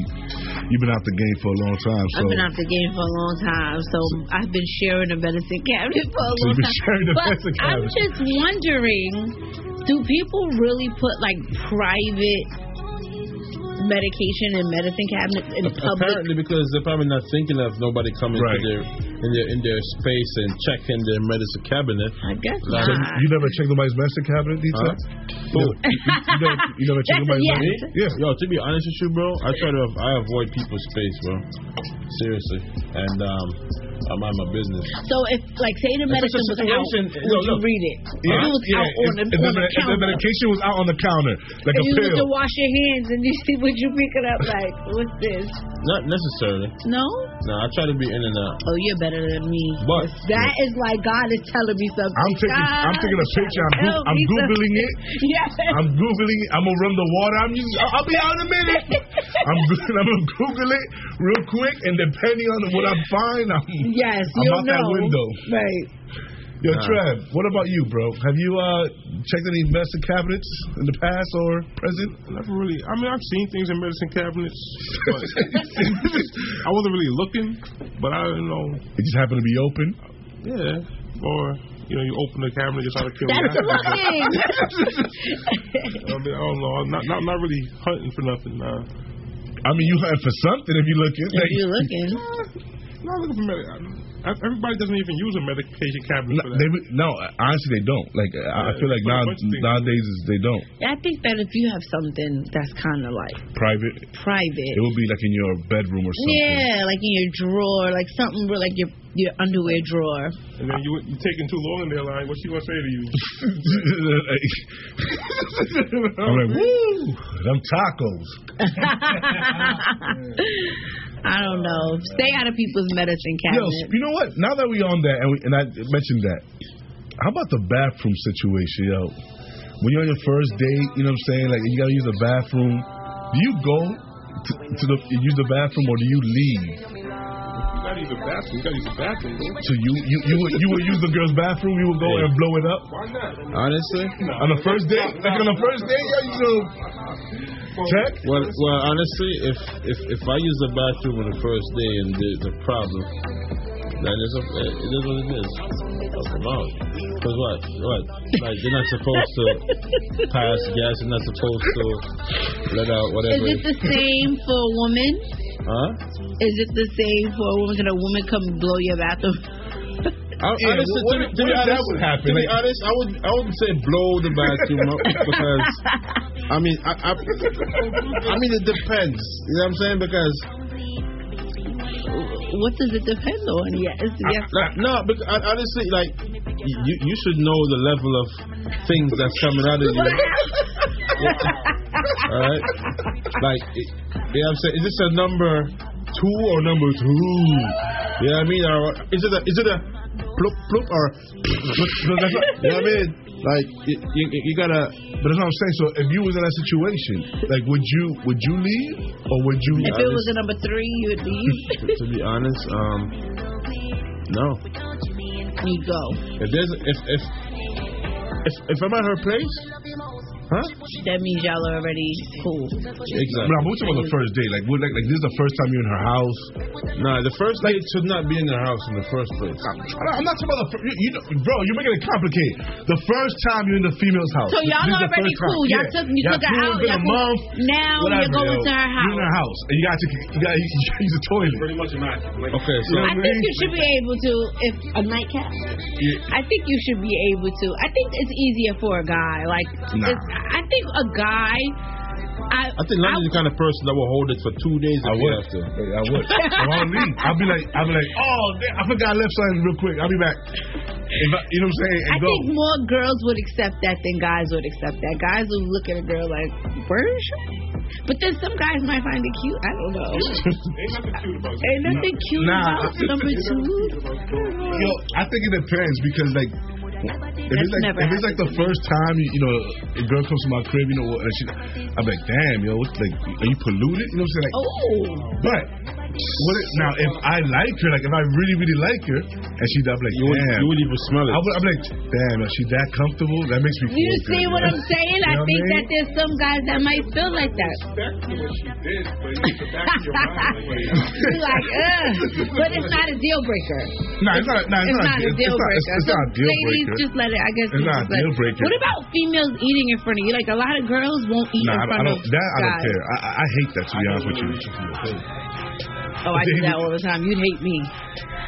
you've been out the game for a long time. So I've been out the game for a long time, so I've been sharing a medicine cabinet for a So long you've been time. sharing the but medicine I'm just wondering, do people really put like private medication and medicine cabinets in public? Apparently, because they're probably not thinking of nobody coming Right. to their in their in their space and checking their medicine cabinet. I guess Like- So you never check nobody's medicine cabinet, Dita? Huh? You, never, you, you never, you never checked That's a nobody's yes. medicine? Yeah. Yo, to be honest with you, bro, I try to I avoid people's space, bro. Seriously, and um, I mind my business. So if, like, say the If it's a medicine was out, situation- would no, you look. read it? Yeah, If it was yeah, out on the, if, if on the, the if the counter. medication was out on the counter, like and a you went to wash your hands and you see, would you pick it up like, what's this? Not necessarily. No? No, I try to be in and out. Oh, you're better than me. But That is like God is telling me something. I'm taking, I'm taking a picture. I'm, Tell goo- I'm googling it. Yes. I'm googling it. I'm gonna run the water. I'm just. I'll, I'll be out in a minute. I'm. I'm gonna Google it real quick, and depending on what I find, I'm. Yes, I'm you'll out that know. window. Right. Yo, Nah. Trev, what about you, bro? Have you uh checked any medicine cabinets in the past or present? Never really. I mean, I've seen things in medicine cabinets, but I wasn't really looking. But I don't know. It just happened to be open. Yeah. Or you know, you open the cabinet, just try to kill That's the. I, mean, I don't know. I'm not, not not really hunting for nothing. Nah. I mean, you hunt for something if you looking. If you're looking. Not looking for medic. Everybody doesn't even use a medication cabinet No, for that. they, no, honestly, they don't. Like, I I feel like now, a bunch of things. nowadays is they don't. I think that if you have something that's kind of like Private. private. It would be like in your bedroom or something. Yeah, like in your drawer, like something real- like your your underwear drawer. And then you you taking too long in there, like what she gonna say to you? I'm like, woo, them tacos. I don't know. Stay out of people's medicine Yo, you know what? Now that we on that, and, we, and I mentioned that, how about the bathroom situation, yo? When you're on your first date, you know what I'm saying? Like, you gotta use the bathroom. Do you go to, to the use the bathroom or do you leave? You gotta use the bathroom. You gotta use the bathroom. Bro. So you you you would, you would use the girl's bathroom? You would go and blow it up Why not? Honestly, on the first date? Like on the first date, yo, you know, check. well, well, honestly, if if if I use the bathroom on the first day and there's a problem, then it's a, it is what it is. I'll come out. Cause what? What? Like they're not supposed to pass gas. They're not supposed to let out whatever. Is it the same for a woman? Huh? Is it the same for a woman? Can a woman come blow your bathroom? I, Yeah, honestly, what- to, be- to what be if that honest, would happen? To be honest, I would I wouldn't say blow the vacuum up because I mean I, I I mean it depends. You know what I'm saying? Because What does it depend on? Yes, yes. like, no, because I, honestly, like you you should know the level of things that's coming out of you. All right, like it, you know what I'm saying? Is this a number two or number two? You know what I mean? Or is it a is it a plup plup or you know what I mean? Like you, you, you gotta. But that's what I'm saying. So if you was in that situation, like, would you would you leave or would you? If it was a number three, you would leave. to be honest, um, no. You'd go. If there's if if if if I'm at her place, huh? That means y'all are already cool. Exactly. But I'm talking about the first date. Like, would, like, like this is the first time you're in her house. Nah, the first date should not be in her house in the first place. I'm I'm not talking about the first. You, you know, bro, you're making it complicated. The first time you're in the female's house. So y'all This is already first time. cool. Y'all Yeah. took- you Y'all took her cool, out, It's been a y'all cool. month. Now whatever, you're going yo. to her You're in her house, and you got to you got to use the toilet. Pretty much immaculate. Okay, so I think you should be able to if a nightcap. I think you should be able to. I think it's easier for a guy. Like Nah. It's, I think a guy. I, I think Lonnie's the kind of person that will hold it for two days I would. have to. I would. If I would leave, I'll be like, I'll be like, oh, I forgot I left something real quick. I'll be back. I, you know what I'm saying? And I go. think more girls would accept that than guys would accept that. Guys will look at a girl like, where is she? But then some guys might find it cute. I don't know. Ain't nothing cute about. Ain't nothing cute Nah. about number two. Yo, I think it depends because like if it's like if it's like the first time you, you know a girl comes to my crib, you know, and she, I'm like, damn, yo, what's like, are you polluted? You know what I'm saying? Like, Oh. but what it, now if I like her, like if I really really like her, and she's I'm like, You would, damn, you would even smell it. I would, I'm like, damn, is she that comfortable? That makes me feel You good. see what yo. I'm saying? You I know what think mean? that there's some guys that might feel like that. Back to what she did, but it's the back of your mind. Like, You're like, ugh. But it's not a deal breaker. Nah, it's not. Nah, it's, It's not a deal breaker. It's, it's So not a deal breaker. ladies, just let it. I guess It's not a deal breaker. What about females eating in front of you? Like a lot of girls won't eat Nah, in I, front I don't. of That I don't care. I, I I hate that to be honest with you. Oh, I do that all the time. You'd hate me.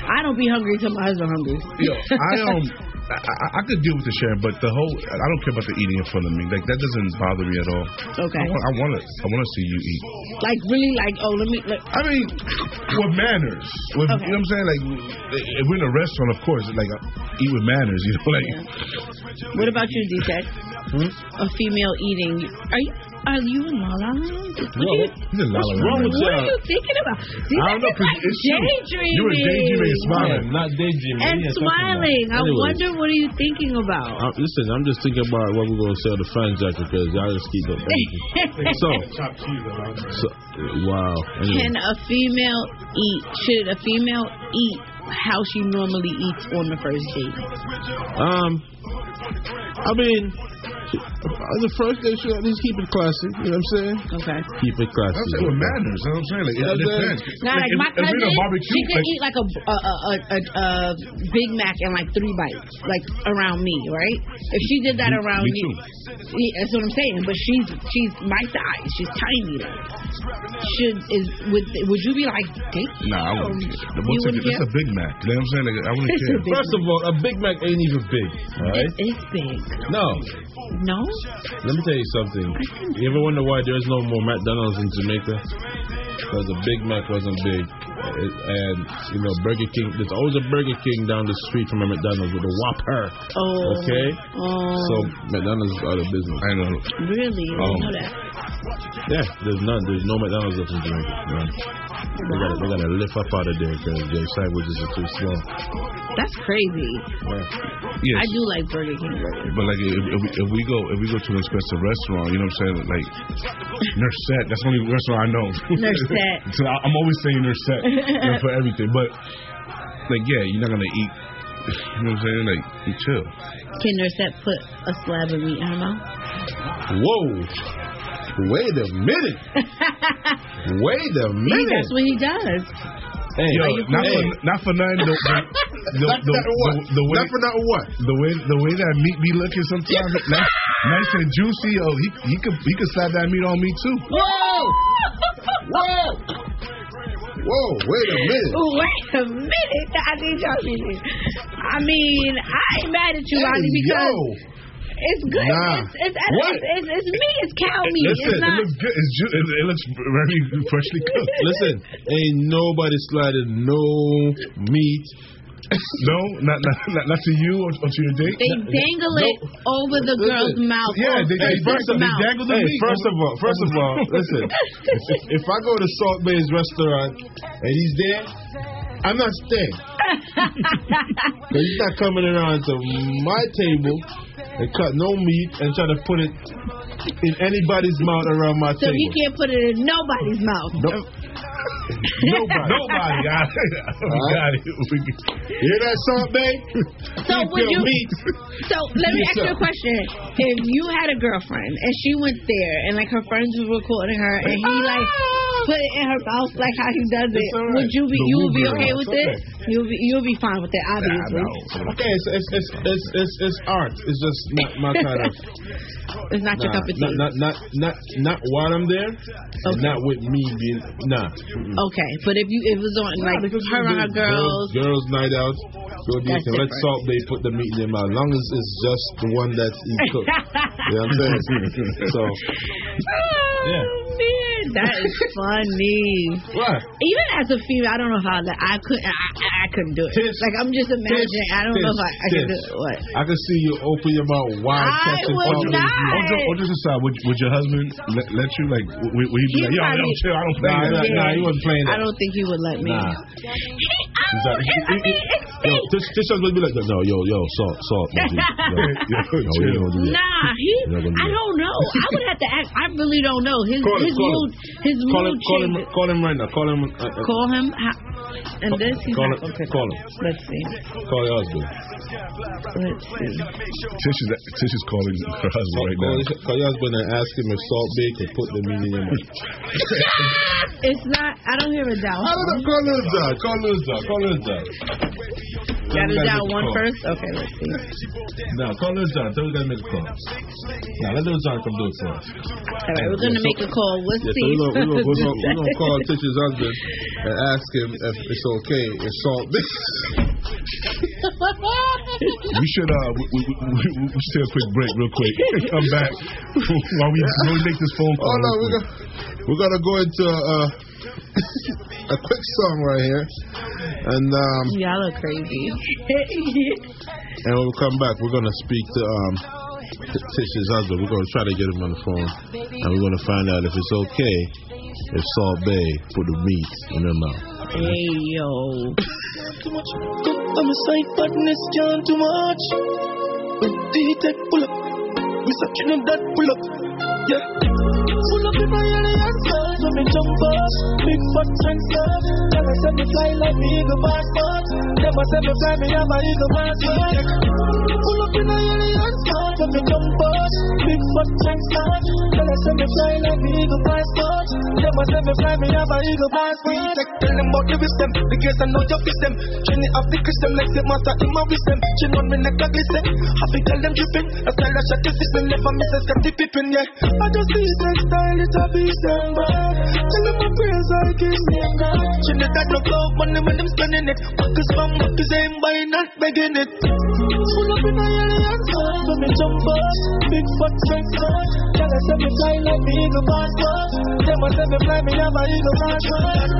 I don't be hungry until my husband hungry. Yo, I um, I, I, I could deal with the sharing, but the whole I don't care about the eating in front of me. Like that doesn't bother me at all. Okay. I want, to. I want to see you eat. Like really, like oh, let me. Like, I mean, with manners. With, You know what I'm saying? Like, if we're in a restaurant, of course, like eat with manners. You know, like. what about you, D-Tech? Hmm? A female eating. Are you? Are you in La La Land? What No, you- in La La What's Land. wrong with What What are are you thinking about? I don't know, 'cause like it's you. daydreaming. You were daydreaming and smiling. not daydreaming. And What are you talking about? smiling. I Anyways, wonder what are you thinking about? Uh, listen, I'm just thinking about what we're gonna sell the fans jacket because y'all just keep up. everything. so, so, wow. Anyway. Can a female eat? Should a female eat how she normally eats on the first date. Um, I mean, on uh, the first day, should at least keep it classy. You know what I'm saying? Okay. Keep it classy. I'm saying with manners. You know what I'm saying? Like, it Yeah, depends. Now, like, if, my cousin, barbecue, she could like, eat like a a, a a a Big Mac in like three bites, like around me, right? If she did that Me- around me you, Yeah, that's what I'm saying. But she's she's my size. She's tiny though. Should is would would you be like, hey, Nah, I wouldn't. you wouldn't that's care? a Big Mac. You know what I'm saying? Like, I wouldn't care. Big First of all, a Big Mac ain't even big. All right? It is big. No. No. Let me tell you something. You ever wonder why there's no more McDonald's in Jamaica? Because the Big Mac wasn't big. It- And, you know, Burger King, there's always a Burger King down the street from a McDonald's with a Whopper. Oh. Okay? Oh. So, McDonald's is out of business. I know. Really? I Um, didn't know that. Yeah, there's none. There's no McDonald's left in Jamaica. None. They gotta, they gotta lift up out of there because their sandwiches are too small. That's crazy. Yes. I do like Burger King burgers. But like if, if, we, if we go if we go to an expensive restaurant, you know what I'm saying? Like Nurse Set, that's the only restaurant I know. Nusr-Et. so I, I'm always saying Nusr-Et you know, for everything. But like yeah, you're not gonna eat. You know what I'm saying? Like you chill. Can Nusret put a slab of meat in her mouth? Whoa. Wait a minute. Wait a See, minute. that's what he does. Hey, Yo, not cool? for not for nothing. The, the, the, Not the, for what? the, the way, Not for nothing what? The way the way that meat be looking sometimes nice, nice and juicy. Oh, he he could he could slap that meat on me too. Whoa! Whoa! Whoa, wait a minute. Wait a minute. I need y'all to. I mean, I ain't mad at you, Hey, Ronnie, because yo. It's good. Nah. It's, it's, it's, What? it's, it's, it's meat. It's cow meat. Listen, it's not. it looks good. It's ju- it, it looks very freshly cooked. Listen, ain't nobody sliding no meat. No, not not not, not to you or, or to your date. They dangle it over the girl's mouth. Yeah, they- Hey, they- first of, they dangle the hey, meat first of all, first of all, listen. If, if I go to Salt Bae's restaurant and he's there, I'm not staying. Because he's not coming around to my table and cut no meat and try to put it in anybody's mouth around my So table. he can't put it in nobody's mouth. Nope. Nobody. Nobody. I, we got it. We, Hear that, Salt Bae? So Keep would you? meat. So let me ask you a question. If you had a girlfriend and she went there and like her friends were recording her and he like ah! Put it in her mouth like how he does it, It's right. would you be you would be okay it's with it? You'll be you'll be fine with it, obviously. Okay, it's it's it's it's it's, it's art. It's just not my kind of. It's not your cup of tea. Not, not not not not while I'm there. and Not with me being nah. Mm-mm. Okay, but if you if it was on like her and her girls, girls night out. Go let. Salt Bae put the meat in their mouth. As long as it's just the one that he cooked. you know what I'm saying? so yeah. Man, that is funny. What? Even as a female, I don't know how that I couldn't. I, I couldn't do it. like I'm just imagining. I don't know if I, I can do it. What? I can see you open your mouth wide, I catching would Salt Bae. not. Ojo, Ojo Sasai, would, would your husband let, let you like? Would, would he be He like, yo, yo, probably- chill, I don't play Nah, that. nah, nah, he wasn't playing that. I don't think he would let me. Nah. He, oh, I, He's don't, like- it, I mean, it's Yo, this this would be like, no, yo, yo, salt, salt, no, dude, no, no, we ain't gonna do that. Nah, he. We're not gonna do I don't know. I would have to ask. I really don't know. His Call him, his call mood. Call him, call him, call him right now. Call him. Uh, Call him. How, and this he's call not him. gonna Call him. Let's see. Call your husband. Let's see. Tish is, Tish is calling her husband right Call, now. call your husband and ask him if Salt Bae can put the meat in your mouth. It's not. I don't hear a doubt. I don't know. Call Lil Jon. Call Lil Jon. Call Lil Jon. Got to Let dial make a one call. first. Okay, let's see. No, call Lil Jon. Tell him to make a call. Now let Lil Jon come do it for us. All right, we're gonna make a call. We'll Yeah, so see. we're gonna, we're gonna, we're gonna, we're gonna call Tish's husband and ask him if it's okay if Salt Bae. We should uh, we, we, we, we, we should take a quick break, real quick. Come back while we, while we make this phone call. Oh no, we're gonna we're gonna go into uh, a quick song right here, and um, Y'all are crazy. and when we come back, we're gonna speak to um Tish's husband. We're gonna try to get him on the phone, and we're gonna find out if it's okay if Salt Bae put the meat in her mouth. Hey yo. on my side, badness can't too much. When D-Tech pull up, we sucking on that pull up. Yeah. Pull up in my alien stars when me jump off. Big fat stuff. Tell us me fly like me go fast, fast. Them me fly, me have a eagle passport. Pull up in a alien spot, let me jump out. Big fat gangster. Tell us say me fly like the eagle passport. Them a say me fly, me have a eagle passport. Tell them about the wisdom, the case I know your system. Trini of the Christian, like the master in my wisdom. She know me neck a glisten. I fi tell them dripping. A style that shot the system, never miss a Scottie Pippen, yeah. I just see sex style, it a be December. Tell them my prayers, I me a God. Trini that no love money when them spending it. Fuckers from fuckers ain't buying, not begging it. Pull up in a alien spot, let me jump out. Big fat gangster. Tell us say me fly like the eagle passport. Them a say me fly, me have a eagle passport.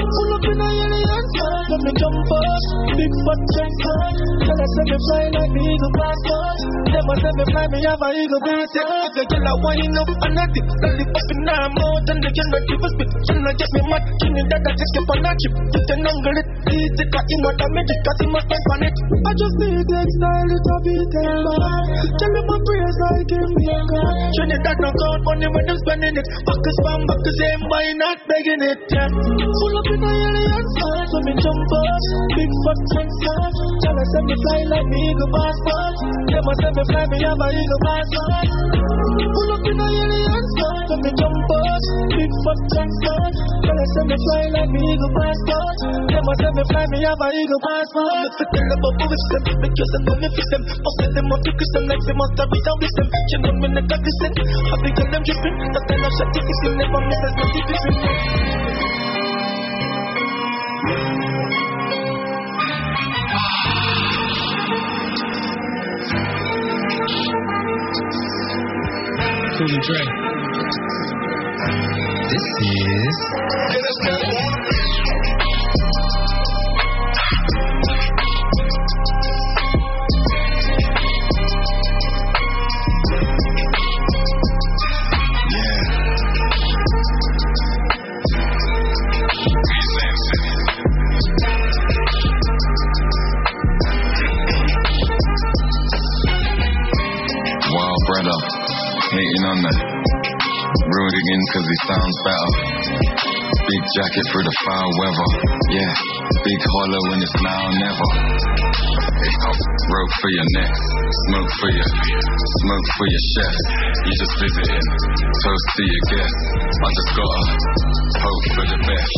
Pull up in a alien spot, let me jump out. Big fat gangster. Tell us say me fly like the eagle passport. Them a say me fly, me have a eagle passport. If you get a wine up and not it, then live up in our mouth and they cannot give us spit. She not get me mad, she need that I just keep on a chip. You can angle it, eat it, cut him out of me, cause he must step on it. I just need that style, it a be temper. Tell them I give me a God. Trinidad no count money when them spending it. Backers from backers ain't buying, not begging it. Yeah. Full up in a alien spot, so me jump out. Big fat gangster. Tell us say me fly like me eagle passport. Them a say me fly, me have a eagle passport. Pull up in a alien spot, so me jump out. Big fat gangster. Tell us say me fly like me eagle passport. Them a say me fly, me have a eagle passport. For tell about who is them, because I know me fix them. Bust them up, because them like them must have read with them. She know me neck a glisten. I girl them dripping. That kind of shot, if you never miss us, not deep Cool and Dre. This is. Again cause he sounds better. Big jacket through the foul weather. Yeah, big hollow when it's now never. Rope for your neck, smoke for your, smoke for your chest. You just visiting, toast to your guest. I just gotta hope for the best.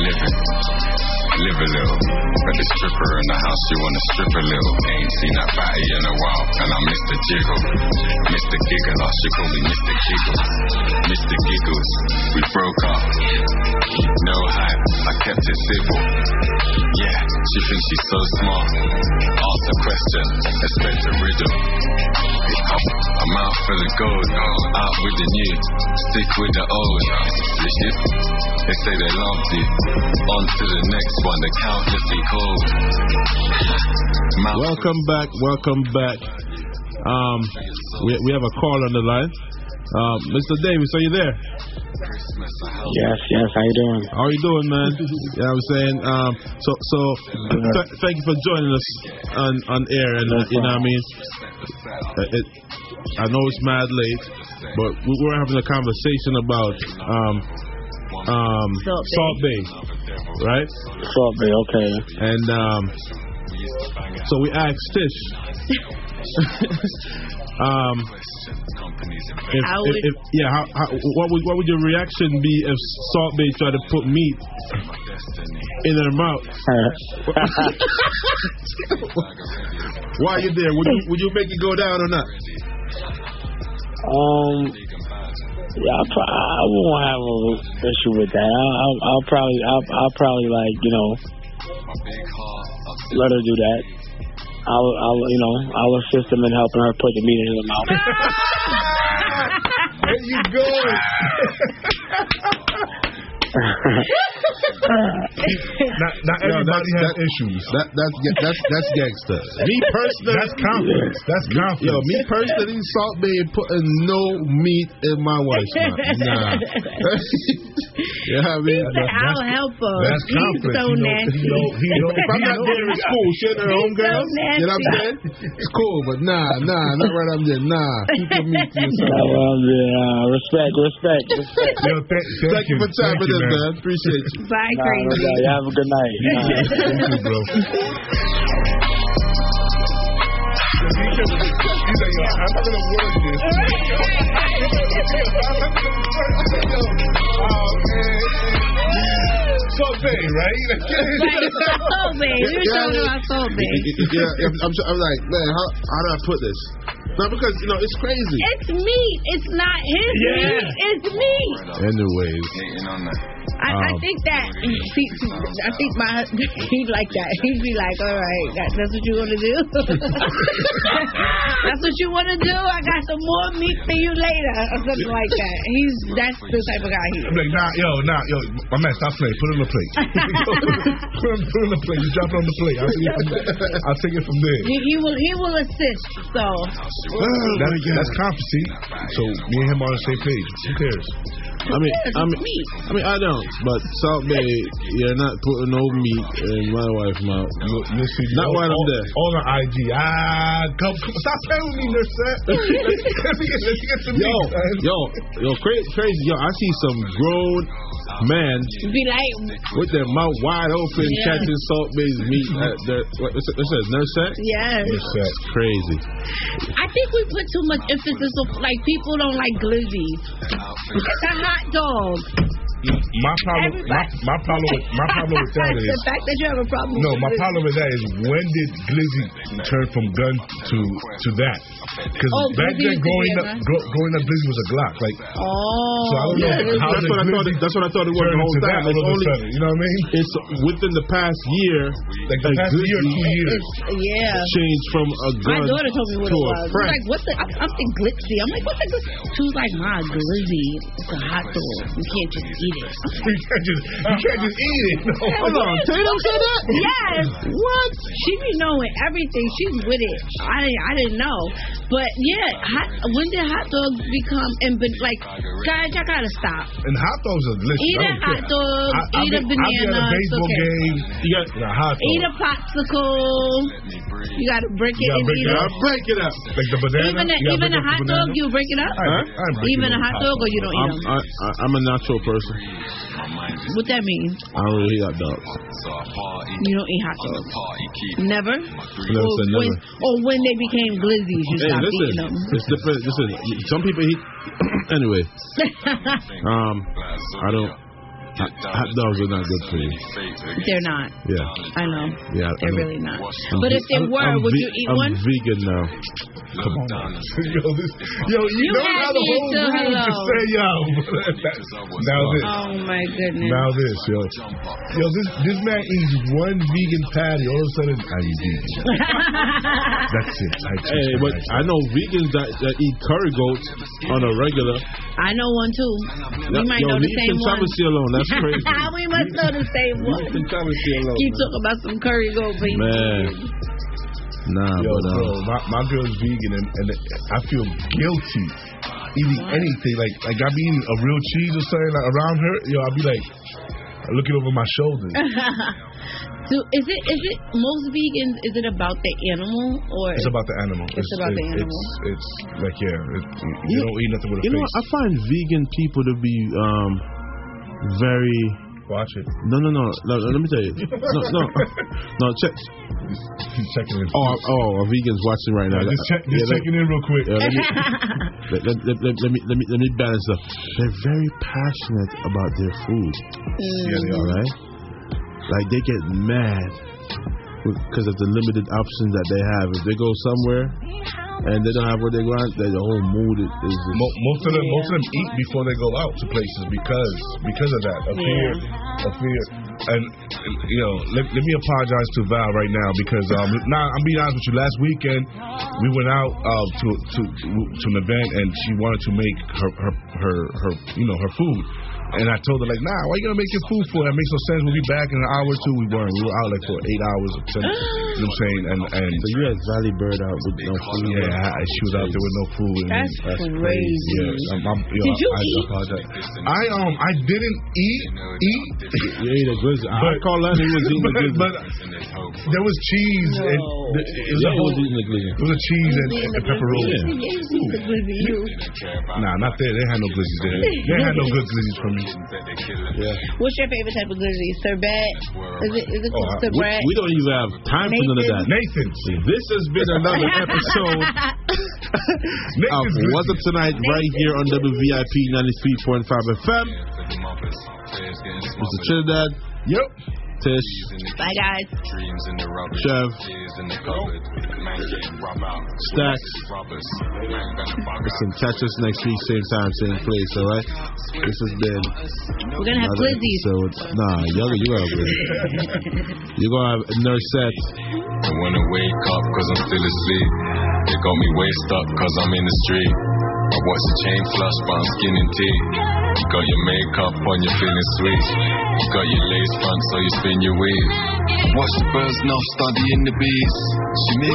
Living, live a little. Got the stripper in the house, you wanna strip a little. Ain't seen that fatty in a while, and I'm Mr. Jiggle. Mr. Giggle, I oh, should call me Mr. Giggles. Mr. Giggles, we broke up. No hype, I kept it civil. Yeah, she thinks she's so smart. Ask a question, expect a riddle. A mouth full of gold, oh, out with the new, stick with the old. Oh, Delicious. They say they loved you. On to the next one, the countlessly cold. Mouth Welcome back. Welcome back. Um, we, we have a call on the line. Um, Mr. Davis, are you there? Yes, yes. How you doing? How are you doing, man? yeah, I'm saying. Um, so, so th- thank you for joining us on on air, and uh, you know what I mean. Uh, It, I know it's mad late, but we were having a conversation about um, um, Salt Bae. Salt Bae, right? Salt Bae, okay. And um, so we asked Tish. um, if, How if, would- if, yeah, how, how, what would what would your reaction be if Salt Bae tried to put meat in their mouth? Why are you there? Would you would you make it go down or not? Um, yeah, I, pro- I won't have an issue with that. I, I'll, I'll probably, I'll, I'll probably like, you know, let her do that. I'll, I'll, you know, I'll assist him in helping her put the meat in her mouth. There you go. Not, not Yo, everybody that's- has that- issues. That that's that's that's gangster. Me personally, That's confidence. That's confidence. Yo, me personally, Salt Bae putting no meat in my wife's mouth. Nah. Yeah, I mean, He said, I'll help her. that's He's confidence. so He know- nasty. he know- he know- if I'm not there in school, she and her He's homegirls, so you know what I'm saying? It's cool, but nah, nah, not right up there. Nah, keep your meat to yourself. Nah, well, yeah, respect, respect, respect. Yo, thank, thank, Thank you for Thank tapping you, in, man. man. Appreciate you. Bye, Nah, crazy. no doubt. You have a good night. Nah. Thank you, bro. He's like, yo, I'm not gonna word this. Oh, man. Soul Bay, right? Soul Bay. We were talking about Soul Bay. Yeah, I'm, I'm, I'm like, man, how, how do I put this? No, because you know it's crazy. It's meat. It's not his Yeah. meat. It's meat. Anyways, I, I Um, think that see, I think my he like that. He'd be like, "All right, that, that's what you want to do. that's what you want to do. I got some more meat for you later, or something like that." He's that's the type of guy he I'm like, nah, yo, nah, yo, my man, stop playing. Put it on the plate. put, it, put it on the plate. Just drop it on the plate. I'll take it from, I'll take it from there. He, he will he will assist. So That, that's competency. So me and him are on the same page. Who cares? I mean, I mean, I mean, I don't. But Salt Bae, you're not putting no meat in my wife's mouth. Not while I'm there. On the IG. Ah, come, come stop playing with me, nurse. Let's get, let's get some Yo, meat, man. yo, yo, crazy, crazy. Yo, I see some grown man be like, with their mouth wide open Yeah. catching salt based meat at their, what, what's it, what's it, nurse sack? yes. That's crazy. I think we put too much emphasis on like people don't like glizzies. It's a hot dog. My problem, my, my problem, with, my problem with that the fact that you have a problem. no. with My glizzy. problem with that is when did Glizzy turn from gun to to that? Because Oh, back Glizzy then, used growing up, gun? gro- growing up, Glizzy was a Glock. Like, Oh. so I don't know oh, Yeah, how that's the what I thought. Glizzy That's what I thought it was the turned whole time. that It's only, sudden. You know what I mean? it's within the past year, Like the a past year, two years. Yeah. changed from a My gun daughter told me what to it a was. She was like, what's the, I'm, I'm thinking glitzy. I'm like, what's the? She was like, my glizzy. It's a hot dog. You can't just eat it. You can't just, you can't just eat it. No. Hold on, Tatum said that? Yes. What? She be knowing everything. She's with it. I didn't. I didn't know. But yeah, hot, when did hot dogs become and but like guys, y'all gotta stop. And hot dogs are delicious. Eat a hot dog. I, I eat be, a I be banana. at a it's baseball okay. game. You got and a hot dog. Eat a popsicle. You gotta break it You gotta and break eat it it. up. Break it up. Like the banana. Even a, even a hot dog, you break it up. I- I ain't breaking Even a hot dog, or you don't eat them. I, I, I'm a natural person. What that mean? I don't really eat hot dogs. You don't eat hot dogs. Never. Never or said when, never. or when they became glizzies, you Hey, stopped listen, eating them. it's different. Listen, some people eat. anyway, um, I don't. Hot, hot dogs are not good for you. They're not. Yeah, I know. yeah. They're know. really not. I'm But if they I'm- were, I'm would ve- you eat I'm one? vegan now. Come on. yo, this, yo, you, You know how the whole until room hello. just say, yo. now this. Oh my goodness. Now this, yo. Yo, this this man eats one vegan patty, all of a sudden, I'm vegan. That's it. I Hey, but I know vegans that, that eat curry goats on a regular. I know one too. We might Yo, know the same one. controversy alone. That's crazy. we must know the same one. Leave controversy. Keep talking about some curry goat beef. Man. Nah, Yo, but um, bro, my, my girl's vegan, and, and I feel guilty eating anything. Like, like I be eating a real cheese or something like, around her. Yo, I'll be like looking over my shoulder. so is it is it most vegans? Is it about the animal or It's about the animal. It's about the animal. It's, it's like yeah, it, you don't eat nothing with a you know, face. what? I find vegan people to be um very. Watch it. No, no, no, no. Let me tell you. No, no, no. Check. He's checking in. Oh, oh, a vegan's watching right now. Yeah, just check- just Yeah, let- checking in real quick. Yeah, let, me, let, let, let, let, let me let me let me balance up. They're very passionate about their food. Yeah, they are. Right? Like they get mad because of the limited options that they have. If they go somewhere and they don't have what they want, their whole mood is. is just, most of them, most of them eat before they go out to places because because of that, of fear, of fear. And you know, let, let me apologize to Val right now because um, now I'm being honest with you. Last weekend we went out uh, to to to an event and she wanted to make her her her, her you know her food. And I told her like, nah, why you gonna make your food for? That makes no sense. We'll be back in an hour or two. We weren't. We were out like for eight hours. Or ten, you know what I'm saying? And and so you had Valley Bird out with no food. Yeah, I, she was out there with no food. and That's then- crazy. Yeah, I'm, I'm, yo, Did you I, eat? apologize. I um I didn't eat eat. You ate a glizzy. I call that he was eating the but, glizzy. but there was cheese and the, it was Yeah, a whole, was eating the glizzy. It was a cheese and, and pepperoni. Nah, not there. They had no glizzies there. They had no good glizzies for me. Yeah. What's your favorite type of glizzy? Sorbet? Is it is it called Oh, we, sorbet? we don't even have time for none of that. Nathan. This has been another episode of What's Up Tonight right here on WVIP 93.5 FM. Mr. Trinidad. Yep. Tish. Bye guys. Chev. Stacks. Listen, catch us next week, same time, same place, alright? This has been We're gonna have another So episode. Nah, you're, you gonna have glizzy. You're gonna have nurse set. I wanna wake up cause I'm still asleep. They got me way stuck cause I'm in the street. I watch the chain flush but I'm skinning tea. You got your makeup on, you're feeling sweet. You got your lace front so you spin your weave. Watch the birds now studying the bees. She me